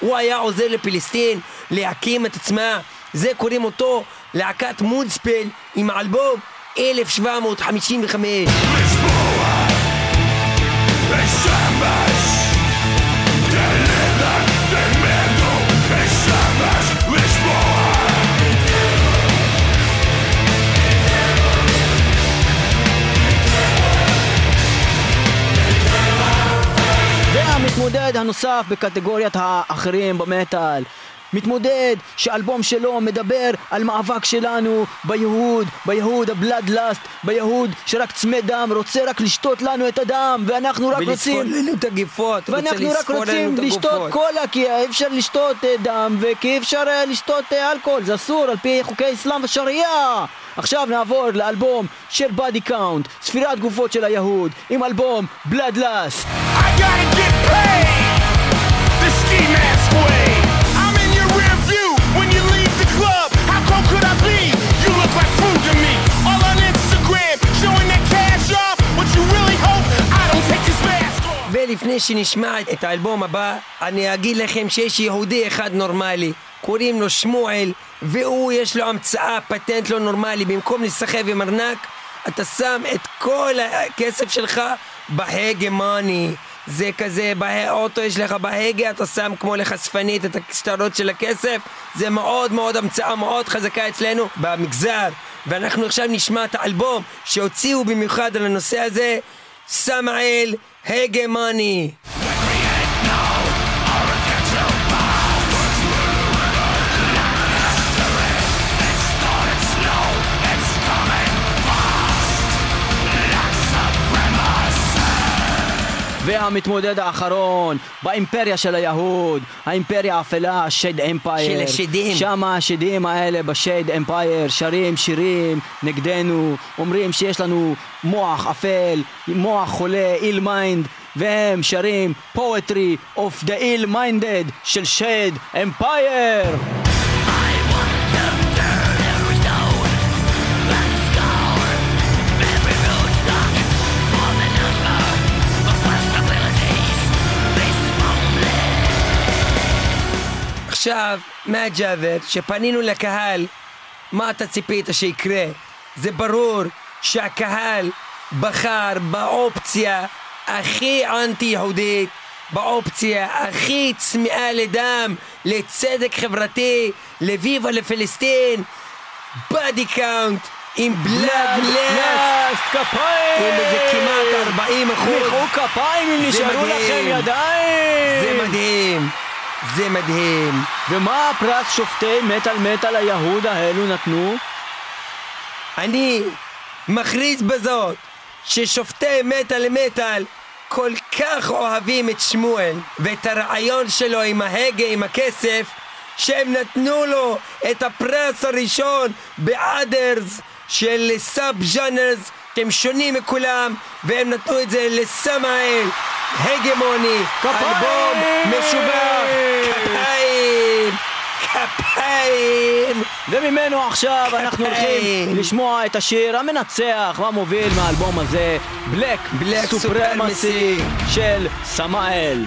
הוא היה עוזר לפלסטין להקים את עצמה. זה קוראים אותו להקת מודספל עם האלבום 1755. והמתמודד הנוסף בקטגוריית האחרים במטאל מתמודד שאלבום שלו מדבר על מאבק שלנו ביהוד, ביהוד ה Bloodlust, ביהוד שרק צמא דם, רוצה רק לשתות לנו את הדם ואנחנו רק ולספור רוצים... לנו את הגפות, רוצה ואנחנו רק לספור לנו רוצים את לשתות הגופות. קולה כי אי אפשר לשתות אה, דם וכי אי אפשר אה, לשתות אה, אלכוהול, זה אסור על פי חוקי אסלאם ושריעה עכשיו נעבור לאלבום של Body Count, ספירת גופות של היהוד עם אלבום Bloodlust I gotta get paid the ski mask way. ולפני שנשמע את האלבום הבא, אני אגיד לכם שיש יהודי אחד נורמלי, קוראים לו שמואל, והוא יש לו המצאה, פטנט לא נורמלי, במקום להיסחב עם ארנק, אתה שם את כל הכסף שלך בהגה מאני. זה כזה, באוטו יש לך בהגה, אתה שם כמו לחשפנית את השטרות של הכסף, זה מאוד מאוד המצאה מאוד חזקה אצלנו במגזר. ואנחנו עכשיו נשמע את האלבום שהוציאו במיוחד על הנושא הזה, סמאל הגמוני. והמתמודד האחרון באימפריה של היהוד, האימפריה האפלה, ה Shade Empire. של השדים. שם השדים האלה ב Shade Empire שרים שירים נגדנו, אומרים שיש לנו מוח אפל, מוח חולה, ill mind, והם שרים poetry of the ill minded של Shade Empire. עכשיו, מהג'אבר, שפנינו לקהל, מה אתה ציפית שיקרה? זה ברור שהקהל בחר באופציה הכי אנטי-יהודית, באופציה הכי צמאה לדם, לצדק חברתי, לויוה לפלסטין, Body Count עם Bloodlust, כפיים! עם איזה כמעט 40 אחוז. מחאו כפיים אם נשארו. לכם ידיים! זה מדהים, זה מדהים. ומה הפרס שופטי מטאל מטאל היהוד האלו נתנו? אני מכריז בזאת ששופטי מטאל מטאל כל כך אוהבים את שמואל ואת הרעיון שלו עם ההגה, עם הכסף, שהם נתנו לו את הפרס הראשון באדרס של סאב ז'אנרס שהם שונים מכולם והם נתנו את זה לסמאל הגמוני, אלבום משובח, כפיים, כפיים! וממנו עכשיו אנחנו הולכים לשמוע את השיר המנצח והמוביל מהאלבום הזה, בלק Black סופרמסי של סמאל.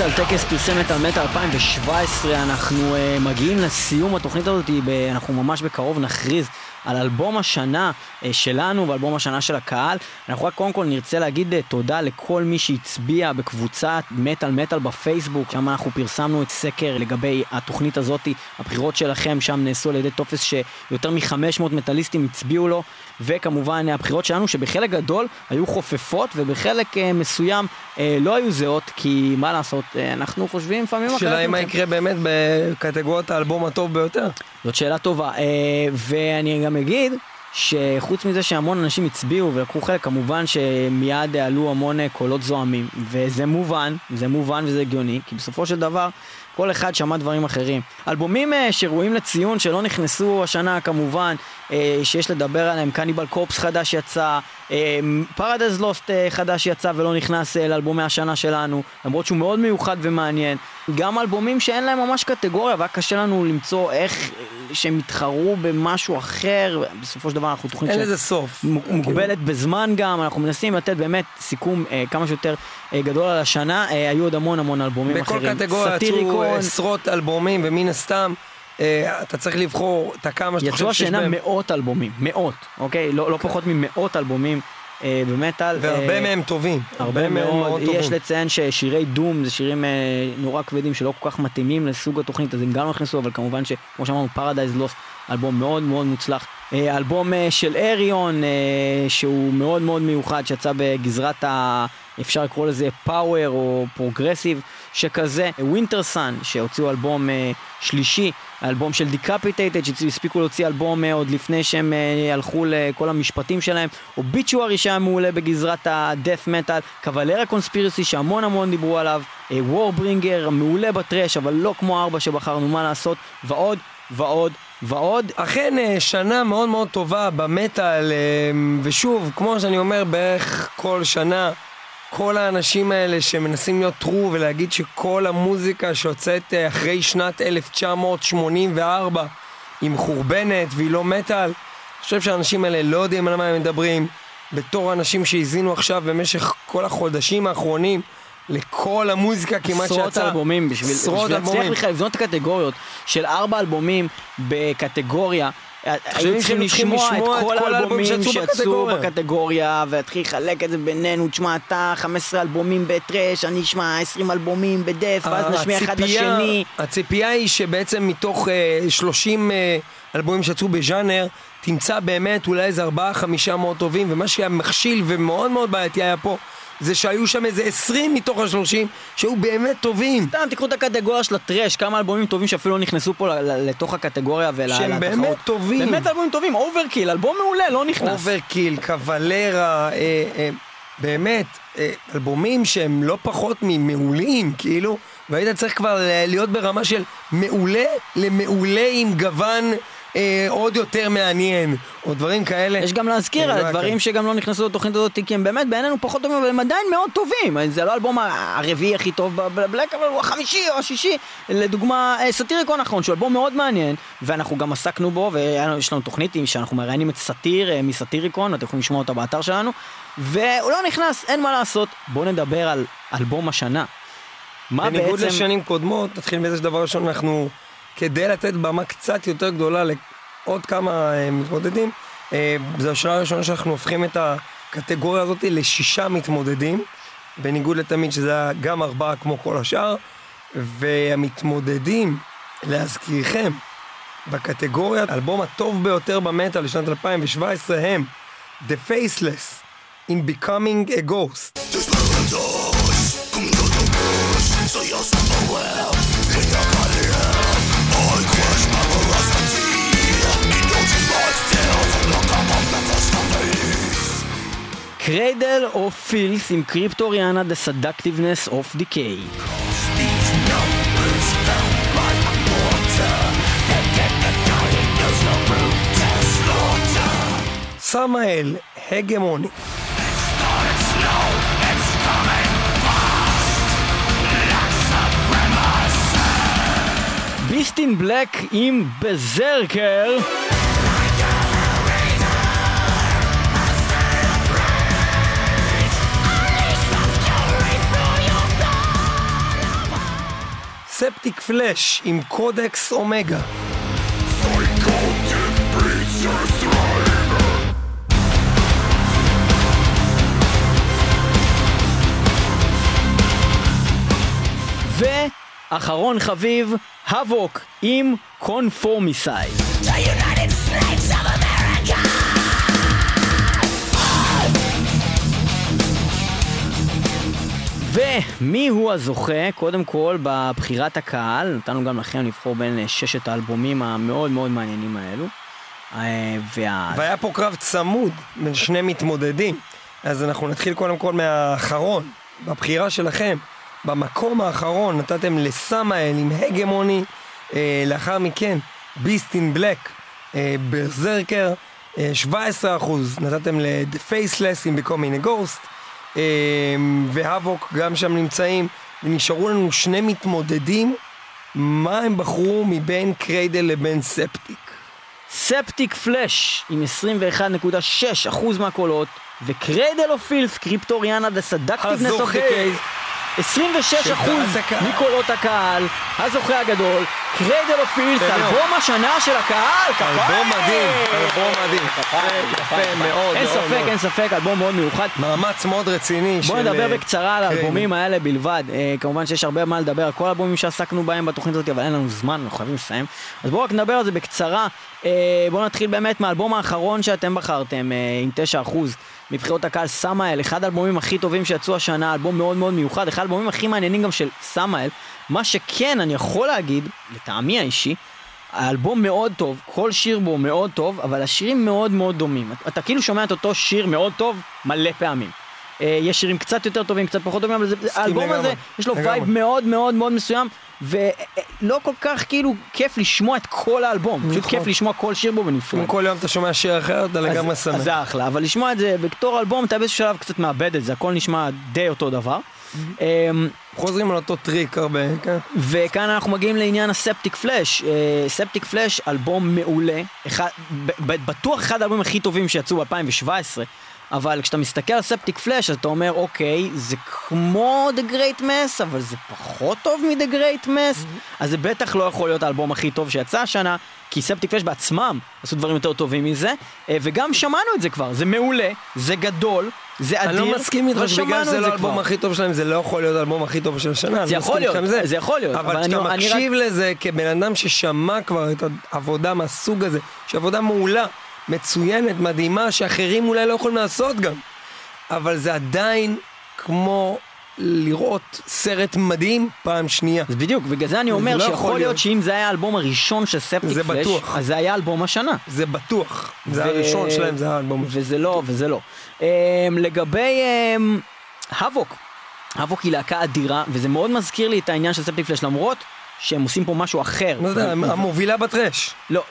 מטאל טקס פרסי מטאל מטאל 2017, אנחנו uh, מגיעים לסיום. התוכנית הזאת, אנחנו ממש בקרוב נכריז על אלבום השנה uh, שלנו ואלבום השנה של הקהל. אנחנו רק קודם כל נרצה להגיד uh, תודה לכל מי שהצביע בקבוצת מטאל מטאל בפייסבוק, שם אנחנו פרסמנו את סקר לגבי התוכנית הזאת, הבחירות שלכם שם נעשו על ידי טופס שיותר מ-500 מטאליסטים הצביעו לו, וכמובן uh, הבחירות שלנו שבחלק גדול היו חופפות ובחלק מסוים לא היו זהות, כי מה לעשות, אנחנו חושבים לפעמים שאלה מה מכם. יקרה באמת בקטגוריית האלבום הטוב ביותר. זאת שאלה טובה, אה, ואני גם אגיד שחוץ מזה שהמון אנשים הצביעו ולקחו חלק, כמובן שמיד עלו המון אה, קולות זועמים, וזה מובן, זה מובן וזה הגיוני, כי בסופו של דבר כל אחד שמע דברים אחרים. אלבומים אה, שראויים לציון שלא נכנסו השנה כמובן, שיש לדבר עליהם, קניבל קופס חדש יצא, פרדס לוסט חדש יצא ולא נכנס אה, לאלבומי השנה שלנו, למרות שהוא מאוד מיוחד ומעניין. גם אלבומים שאין להם ממש קטגוריה, והיה קשה לנו למצוא איך אה, שהם יתחרו במשהו אחר, בסופו של דבר אנחנו תוכנית אין לזה סוף. מוגבלת בזמן גם, אנחנו מנסים לתת באמת סיכום אה, כמה שיותר אה, גדול על השנה, אה, היו עוד המון המון אלבומים בכל אחרים. קטגוריה יצאו עשרות אלבומים, ומן הסתם, אה, אתה צריך לבחור את הכמה שאתה יצאו חושב שיש השנה בהם. מאות אלבומים, מאות, אוקיי? לא, לא פחות ממאות אלבומים. אה, במטאל. והרבה אה, מהם טובים. הרבה מהם מאוד, טובים. יש לציין ששירי doom זה שירים אה, נורא כבדים שלא כל כך מתאימים לסוג התוכנית אז הם גם לא נכנסו אבל כמובן שכמו שאמרנו Paradise Lost אלבום מאוד מאוד מוצלח. אה, אלבום אה, של Ayreon אה, שהוא מאוד מאוד מיוחד שיצא בגזרת ה... אפשר לקרוא לזה power או progressive שכזה. Wintersun שהוציאו אלבום אה, שלישי, האלבום של Decapitated שהספיקו להוציא אלבום אה, עוד לפני שהם אה, הלכו לכל המשפטים שלהם. אוביצ'וארי שהיה מעולה בגזרת הדף מטאל, קוולרה קונספירסי שהמון המון דיברו עליו, וורברינגר מעולה בטרש אבל לא כמו ארבע שבחרנו מה לעשות, ועוד ועוד ועוד. אכן אה, שנה מאוד מאוד טובה במטאל, אה, ושוב, כמו שאני אומר בערך כל שנה, כל האנשים האלה שמנסים להיות טרו ולהגיד שכל המוזיקה שיוצאת אה, אחרי שנת 1984 היא מחורבנת והיא לא מטאל, אני חושב שהאנשים האלה לא יודעים על מה הם מדברים. בתור אנשים שהאזינו עכשיו במשך כל החודשים האחרונים לכל המוזיקה כמעט שיצאה. עשרות אלבומים בשביל, להצליח. בכלל לבנות את הקטגוריות של ארבע אלבומים בקטגוריה. היינו צריכים לשמוע את כל האלבומים שיצאו בקטגוריה. ולהתחיל לחלק את זה בינינו, תשמע אתה 15 אלבומים בטרש, אני אשמע 20 אלבומים בדף, ואז נשמיע אחד לשני. הציפייה היא שבעצם מתוך אה, 30 אה, אלבומים שיצאו בז'אנר, תמצא באמת אולי איזה 4-5 מאוד טובים, ומה שהיה מכשיל ומאוד מאוד בעייתי היה פה, זה שהיו שם איזה 20 מתוך ה-30 שהיו באמת טובים. סתם תיקחו את הקטגוריה של ה thrash, כמה אלבומים טובים שאפילו לא נכנסו פה לתוך הקטגוריה ולתחרות. שהם באמת טובים. באמת אלבומים טובים, Overkill, אלבום מעולה, לא נכנס. Overkill, Cavalera, אה, אה, באמת, אה, אלבומים שהם לא פחות ממעולים, כאילו, והיית צריך כבר ל- להיות ברמה של מעולה למעולה עם גוון אה, עוד יותר מעניין, או דברים כאלה. יש גם להזכיר אה, על לא דברים שגם לא נכנסו לתוכנית הזאת, כי הם באמת בעינינו פחות טובים, אבל הם עדיין מאוד טובים. זה לא האלבום הרביעי הכי טוב בבלק, אבל הוא החמישי או השישי. לדוגמה, אה, סאטיריקון האחרון, שהוא אלבום מאוד מעניין, ואנחנו גם עסקנו בו, ויש לנו תוכנית שאנחנו מראיינים את סאטיר אה, מסאטיריקון, אתם יכולים לשמוע אותה באתר שלנו, והוא לא נכנס, אין מה לעשות. בואו נדבר על אלבום השנה. מה בניגוד בעצם... לשנים קודמות, נתחיל בזה שדבר ראשון, אנחנו, כדי לתת במה קצת יותר גדולה לעוד כמה אה, מתמודדים, אה, זו השנה הראשונה שאנחנו הופכים את הקטגוריה הזאת לשישה מתמודדים, בניגוד לתמיד שזה היה גם ארבעה כמו כל השאר, והמתמודדים, להזכירכם, בקטגוריה, האלבום הטוב ביותר במטאל לשנת 2017 הם The Faceless in Becoming a Ghost. קריידל אוף פילס עם קריפטוריאנה The Seductiveness of Decay. סמאל, הגמוני. ביסטין בלק עם בזרקר. ספטיק פלאש עם קודקס אומגה. ואחרון חביב, האבוק עם קונפורמיסייד. ומי הוא הזוכה? קודם כל בבחירת הקהל, נתנו גם לכם לבחור בין אה, ששת האלבומים המאוד מאוד מעניינים האלו. אה, וה... והיה פה קרב צמוד בין שני מתמודדים. אז אנחנו נתחיל קודם כל מהאחרון, בבחירה שלכם. במקום האחרון נתתם לסמאל עם הגמוני, אה, לאחר מכן ביסט אין בלק, אה, ברזרקר, אה, 17% נתתם ל-The Faceless עם Ghost, אה, והאבוק גם שם נמצאים, ונשארו לנו שני מתמודדים, מה הם בחרו מבין קריידל לבין ספטיק? ספטיק פלאש עם 21.6% מהקולות, ו Cradle of Filth, Cryptoriana The Seductiveness of הזוכה. Decay 26 של אחוז. מקולות הקהל, הזוכה הגדול, Cradle of Filth. אלבום השנה של הקהל, כפיים! אלבום מדהים, אלבום מדהים. יפה מאוד, אין ספק. אין ספק, אלבום מאוד מיוחד. מאמץ מאוד רציני של, נדבר אה, בקצרה על כן. האלבומים האלה בלבד. אה, כמובן שיש הרבה מה לדבר על כל האלבומים שעסקנו בהם בתוכנית הזאת, אבל אין לנו זמן, אנחנו חייבים לסיים. אז בואו רק נדבר על זה בקצרה. אה, בואו נתחיל באמת מהאלבום האחרון שאתם בחרתם, עם 9% מבחירות הקהל, סמאל, אחד האלבומים הכי טובים שיצאו השנה, אלבום מאוד מאוד מיוחד, אחד האלבומים הכי מעניינים גם של סמאל. מה שכן, אני יכול להגיד, לטעמי האישי, האלבום מאוד טוב, כל שיר בו מאוד טוב, אבל השירים מאוד מאוד דומים. אתה, אתה כאילו שומע את אותו שיר מאוד טוב מלא פעמים. אה, יש שירים קצת יותר טובים, קצת פחות טובים, אבל זה, האלבום לגמרי, הזה, יש לו לגמרי. vibe מאוד מאוד מאוד מסוים, ולא כל כך כאילו כיף לשמוע את כל האלבום, פשוט נכון. כיף לשמוע כל שיר בו בנפרד. אם כל יום אתה שומע שיר אחר, אתה לגמרי שמח. אז זה אחלה, אבל לשמוע את זה בתור אלבום, אתה באיזשהו שלב קצת מאבד את זה, הכל נשמע די אותו דבר. אמ, חוזרים על אותו טריק הרבה, כן? וכאן אנחנו מגיעים לעניין ה Septicflesh. אה, Septicflesh, אלבום מעולה, אחד, בטוח אחד האלבומים הכי טובים שיצאו ב-2017, אבל כשאתה מסתכל על ספטיק פלאש, אז אתה אומר, אוקיי, זה כמו The Great Mass, אבל זה פחות טוב מ-The Great Mass, אז זה בטח לא יכול להיות האלבום הכי טוב שיצא השנה, כי ספטיק פלאש בעצמם עשו דברים יותר טובים מזה, אה, וגם שמענו את זה כבר, זה מעולה, זה גדול, זה אדיר, אני לא מסכים איתך ושמענו שזה לא האלבום. הכי טוב שלהם, זה לא יכול להיות האלבום הכי טוב של השנה. זה יכול להיות, עם זה יכול להיות, אבל כשאתה אני רק- מקשיב לזה כבן אדם ששמע כבר את העבודה מהסוג הזה, שהיא עבודה מעולה, מצוינת, מדהימה, שאחרים אולי לא יכולים לעשות גם. אבל זה עדיין כמו לראות סרט מדהים פעם שנייה. אז בדיוק, בגלל זה אני אומר זה לא שיכול יכול להיות להיות. שאם זה היה האלבום הראשון של ספטיק זה פלאש, בטוח. אז זה היה אלבום השנה. זה בטוח. זה ו- הראשון שלהם, זה האלבום. וזה לא, וזה לא. Um, לגבי um, האבוק, האבוק היא להקה אדירה, וזה מאוד מזכיר לי את העניין של ספטיק פלאש, למרות שהם עושים פה משהו אחר. יודע, ו- המובילה ב thrash. לא,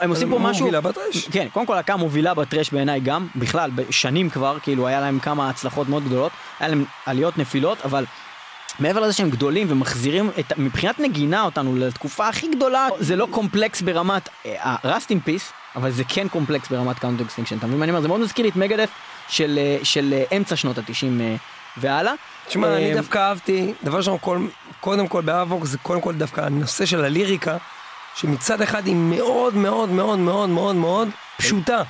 הם- עושים פה משהו... מובילה ב thrash. כן, קודם כל להקה מובילה ב thrash בעיניי גם, בכלל, בשנים כבר, כאילו היה להם כמה הצלחות מאוד גדולות, היה להם עליות נפילות, אבל מעבר לזה שהם גדולים ומחזירים את, מבחינת נגינה אותנו לתקופה הכי גדולה, זה לא קומפלקס ברמת ה-Rust in Peace, אבל זה כן קומפלקס ברמת Countdown to Extinction, אתה מבין מה אני אומר? זה מאוד מזכיר לי את Megadeth של, אה, של אה, אמצע שנות התשעים אה, והלאה. תשמע, אני אה, דווקא אהבתי, דבר ראשון, כל- קודם כל באבוק זה קודם כל דווקא הנושא של הליריקה, שמצד אחד היא מאוד מאוד מאוד מאוד מאוד מאוד פשוטה.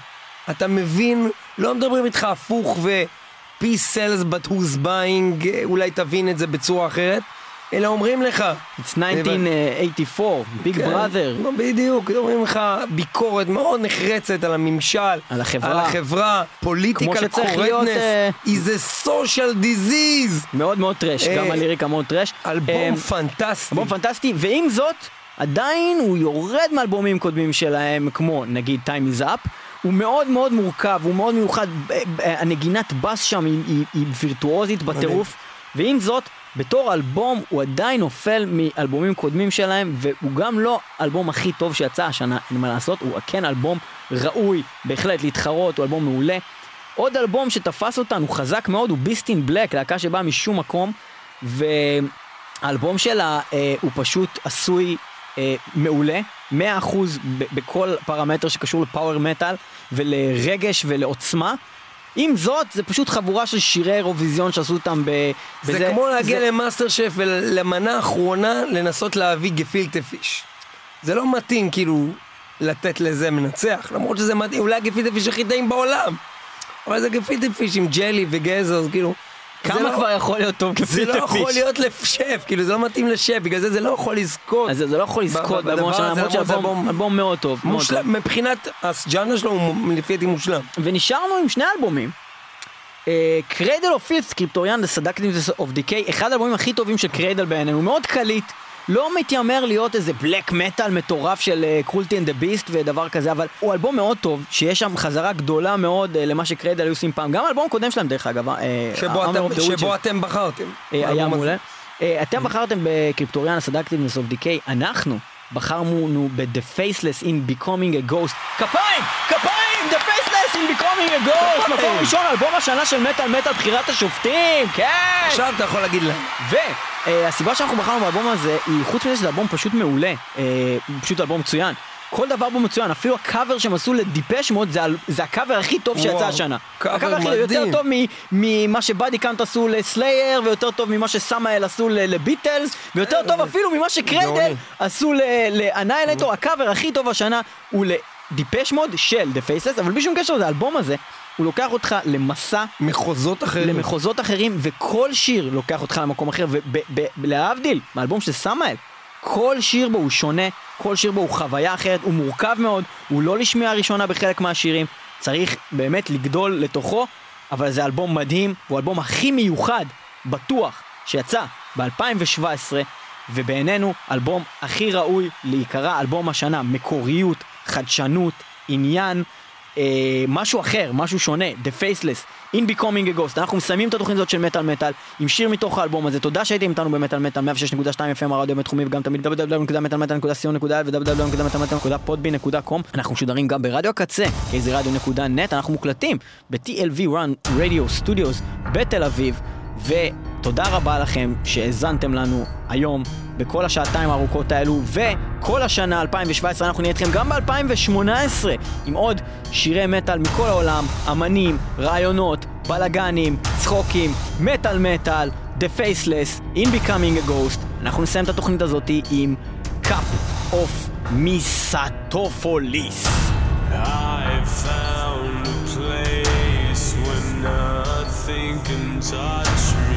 אתה מבין, לא מדברים איתך הפוך ו... peace sells but who's buying, אולי תבין את זה בצורה אחרת, אלא אומרים לך, It's 1984, ביג כן, בראדר. לא, בדיוק, אומרים לך ביקורת מאוד נחרצת על הממשל, על החברה. על החברה, political שצריך להיות, אה, is a social disease. מאוד מאוד טרש, אה, גם הליריקה מאוד טרש. אלבום אה, פנטסטי. אלבום פנטסטי, ועם זאת, עדיין הוא יורד מאלבומים קודמים שלהם, כמו נגיד Time is Up. הוא מאוד מאוד מורכב, הוא מאוד מיוחד, הנגינת בס שם היא, היא, היא וירטואוזית בטירוף, ועם זאת, בתור אלבום הוא עדיין נופל מאלבומים קודמים שלהם, והוא גם לא האלבום הכי טוב שיצא השנה, אין מה לעשות, הוא כן אלבום ראוי בהחלט להתחרות, הוא אלבום מעולה. עוד אלבום שתפס אותנו חזק מאוד הוא Beast in Black, להקה שבאה משום מקום, והאלבום שלה אה, הוא פשוט עשוי אה, מעולה, 100% ב- בכל פרמטר שקשור ל power metal ולרגש ולעוצמה. עם זאת, זה פשוט חבורה של שירי אירוויזיון שעשו אותם ב... זה בזה- כמו להגיע זה- למאסטר שף ולמנה האחרונה לנסות להביא גפילטה פיש. זה לא מתאים כאילו לתת לזה מנצח, למרות שזה מתאים, אולי הגפילטה פיש הכי טעים בעולם. אבל זה גפילטה פיש עם ג'לי וגזר, אז כאילו... זה כמה לא- כבר יכול להיות טוב זה גפילטה לא יכול פיש? להיות לשף, כאילו זה לא מתאים לשף, בגלל זה זה לא יכול לזכות. אז זה זה לא יכול לזכות למרות למרות זה שאלבום אלבום- אלבום מאוד טוב. מושלם, מבחינת הסאב-ז'אנר שלו הוא לפי דעתי מושלם. ונשארנו עם שני אלבומים. Cradle of Filth, Cryptoriana, The Seductiveness of Decay, אחד האלבומים הכי טובים של Cradle בעינינו, מאוד קליט, לא מתיימר להיות איזה black metal מטורף של Cruelty and the Beast ודבר כזה, אבל הוא אלבום מאוד טוב, שיש שם חזרה גדולה מאוד אה, למה ש Cradle היו עושים פעם, גם האלבום הקודם שלהם דרך אגב, אה, שבו אתם-. שבו אתם בחרתם. אה, היה. מעולה. אה, אתם בחרתם ב Cryptoriana, The Seductiveness of Decay, אנחנו בחרנו ב-The Faceless in Becoming a Ghost. כפיים! כפיים! The Faceless in Becoming a Ghost! מקום ראשון, אלבום השנה של מטאל מטאל בחירת השופטים, כן! עכשיו אתה יכול להגיד להם. והסיבה שאנחנו בחרנו באלבום הזה היא חוץ מזה שזה אלבום פשוט מעולה, אה, פשוט אלבום מצוין. כל דבר בו מצוין, אפילו הקאבר שהם עשו ל Depeche Mode זה, זה הקאבר הכי טוב שיצא השנה. קאבר הקאבר הכי טוב, יותר. טוב ממה ש Body Count עשו ל Slayer, ויותר טוב ממה ש Samael עשו ל Beatles, ויותר טוב אפילו ממה גאוני. עשו ל Annihilator, הקאבר הכי טוב השנה הוא ל Depeche Mode של The Faceless, אבל בלי שום קשר לזה, האלבום הזה, הוא לוקח אותך למסע מחוזות אחרים. למחוזות אחרים, וכל שיר לוקח אותך למקום אחר, ולהבדיל מהאלבום של סמאל, כל שיר בו הוא שונה, כל שיר בו הוא חוויה אחרת, הוא מורכב מאוד, הוא לא לשמיעה ראשונה בחלק מהשירים, צריך באמת לגדול לתוכו, אבל זה אלבום מדהים, הוא האלבום הכי מיוחד, בטוח, שיצא ב-2017, ובעינינו אלבום הכי ראוי להיקרא אלבום השנה, מקוריות, חדשנות, עניין. אה, משהו אחר, משהו שונה, The Faceless, In Becoming a Ghost. אנחנו מסיימים את התוכנית הזאת של מטאל מטאל עם שיר מתוך האלבום הזה. תודה שהייתם איתנו במטאל מטאל 106.2 FM הרדיו הבינתחומי וגם תמיד www.מטאלמטאל.co.il ו-www.מטאלמטאל.com אנחנו משודרים גם ברדיו הקצה, איזה רדיו.נט, אנחנו מוקלטים ב-TLV Run Radio Studios בתל אביב. ותודה רבה לכם שהאזנתם לנו היום בכל השעתיים הארוכות האלו וכל השנה 2017 אנחנו נהיה איתכם גם ב-2018 עם עוד שירי מטאל מכל העולם, אמנים, רעיונות, בלאגנים, צחוקים, מטאל מטאל, The Faceless, In Becoming a Ghost אנחנו נסיים את התוכנית הזאת עם Cup of Misatopolis I found a place where nothing can touch me.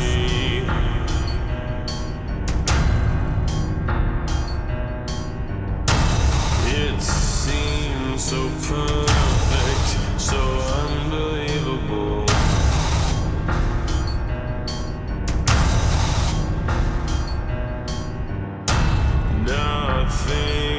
So perfect, so unbelievable. Nothing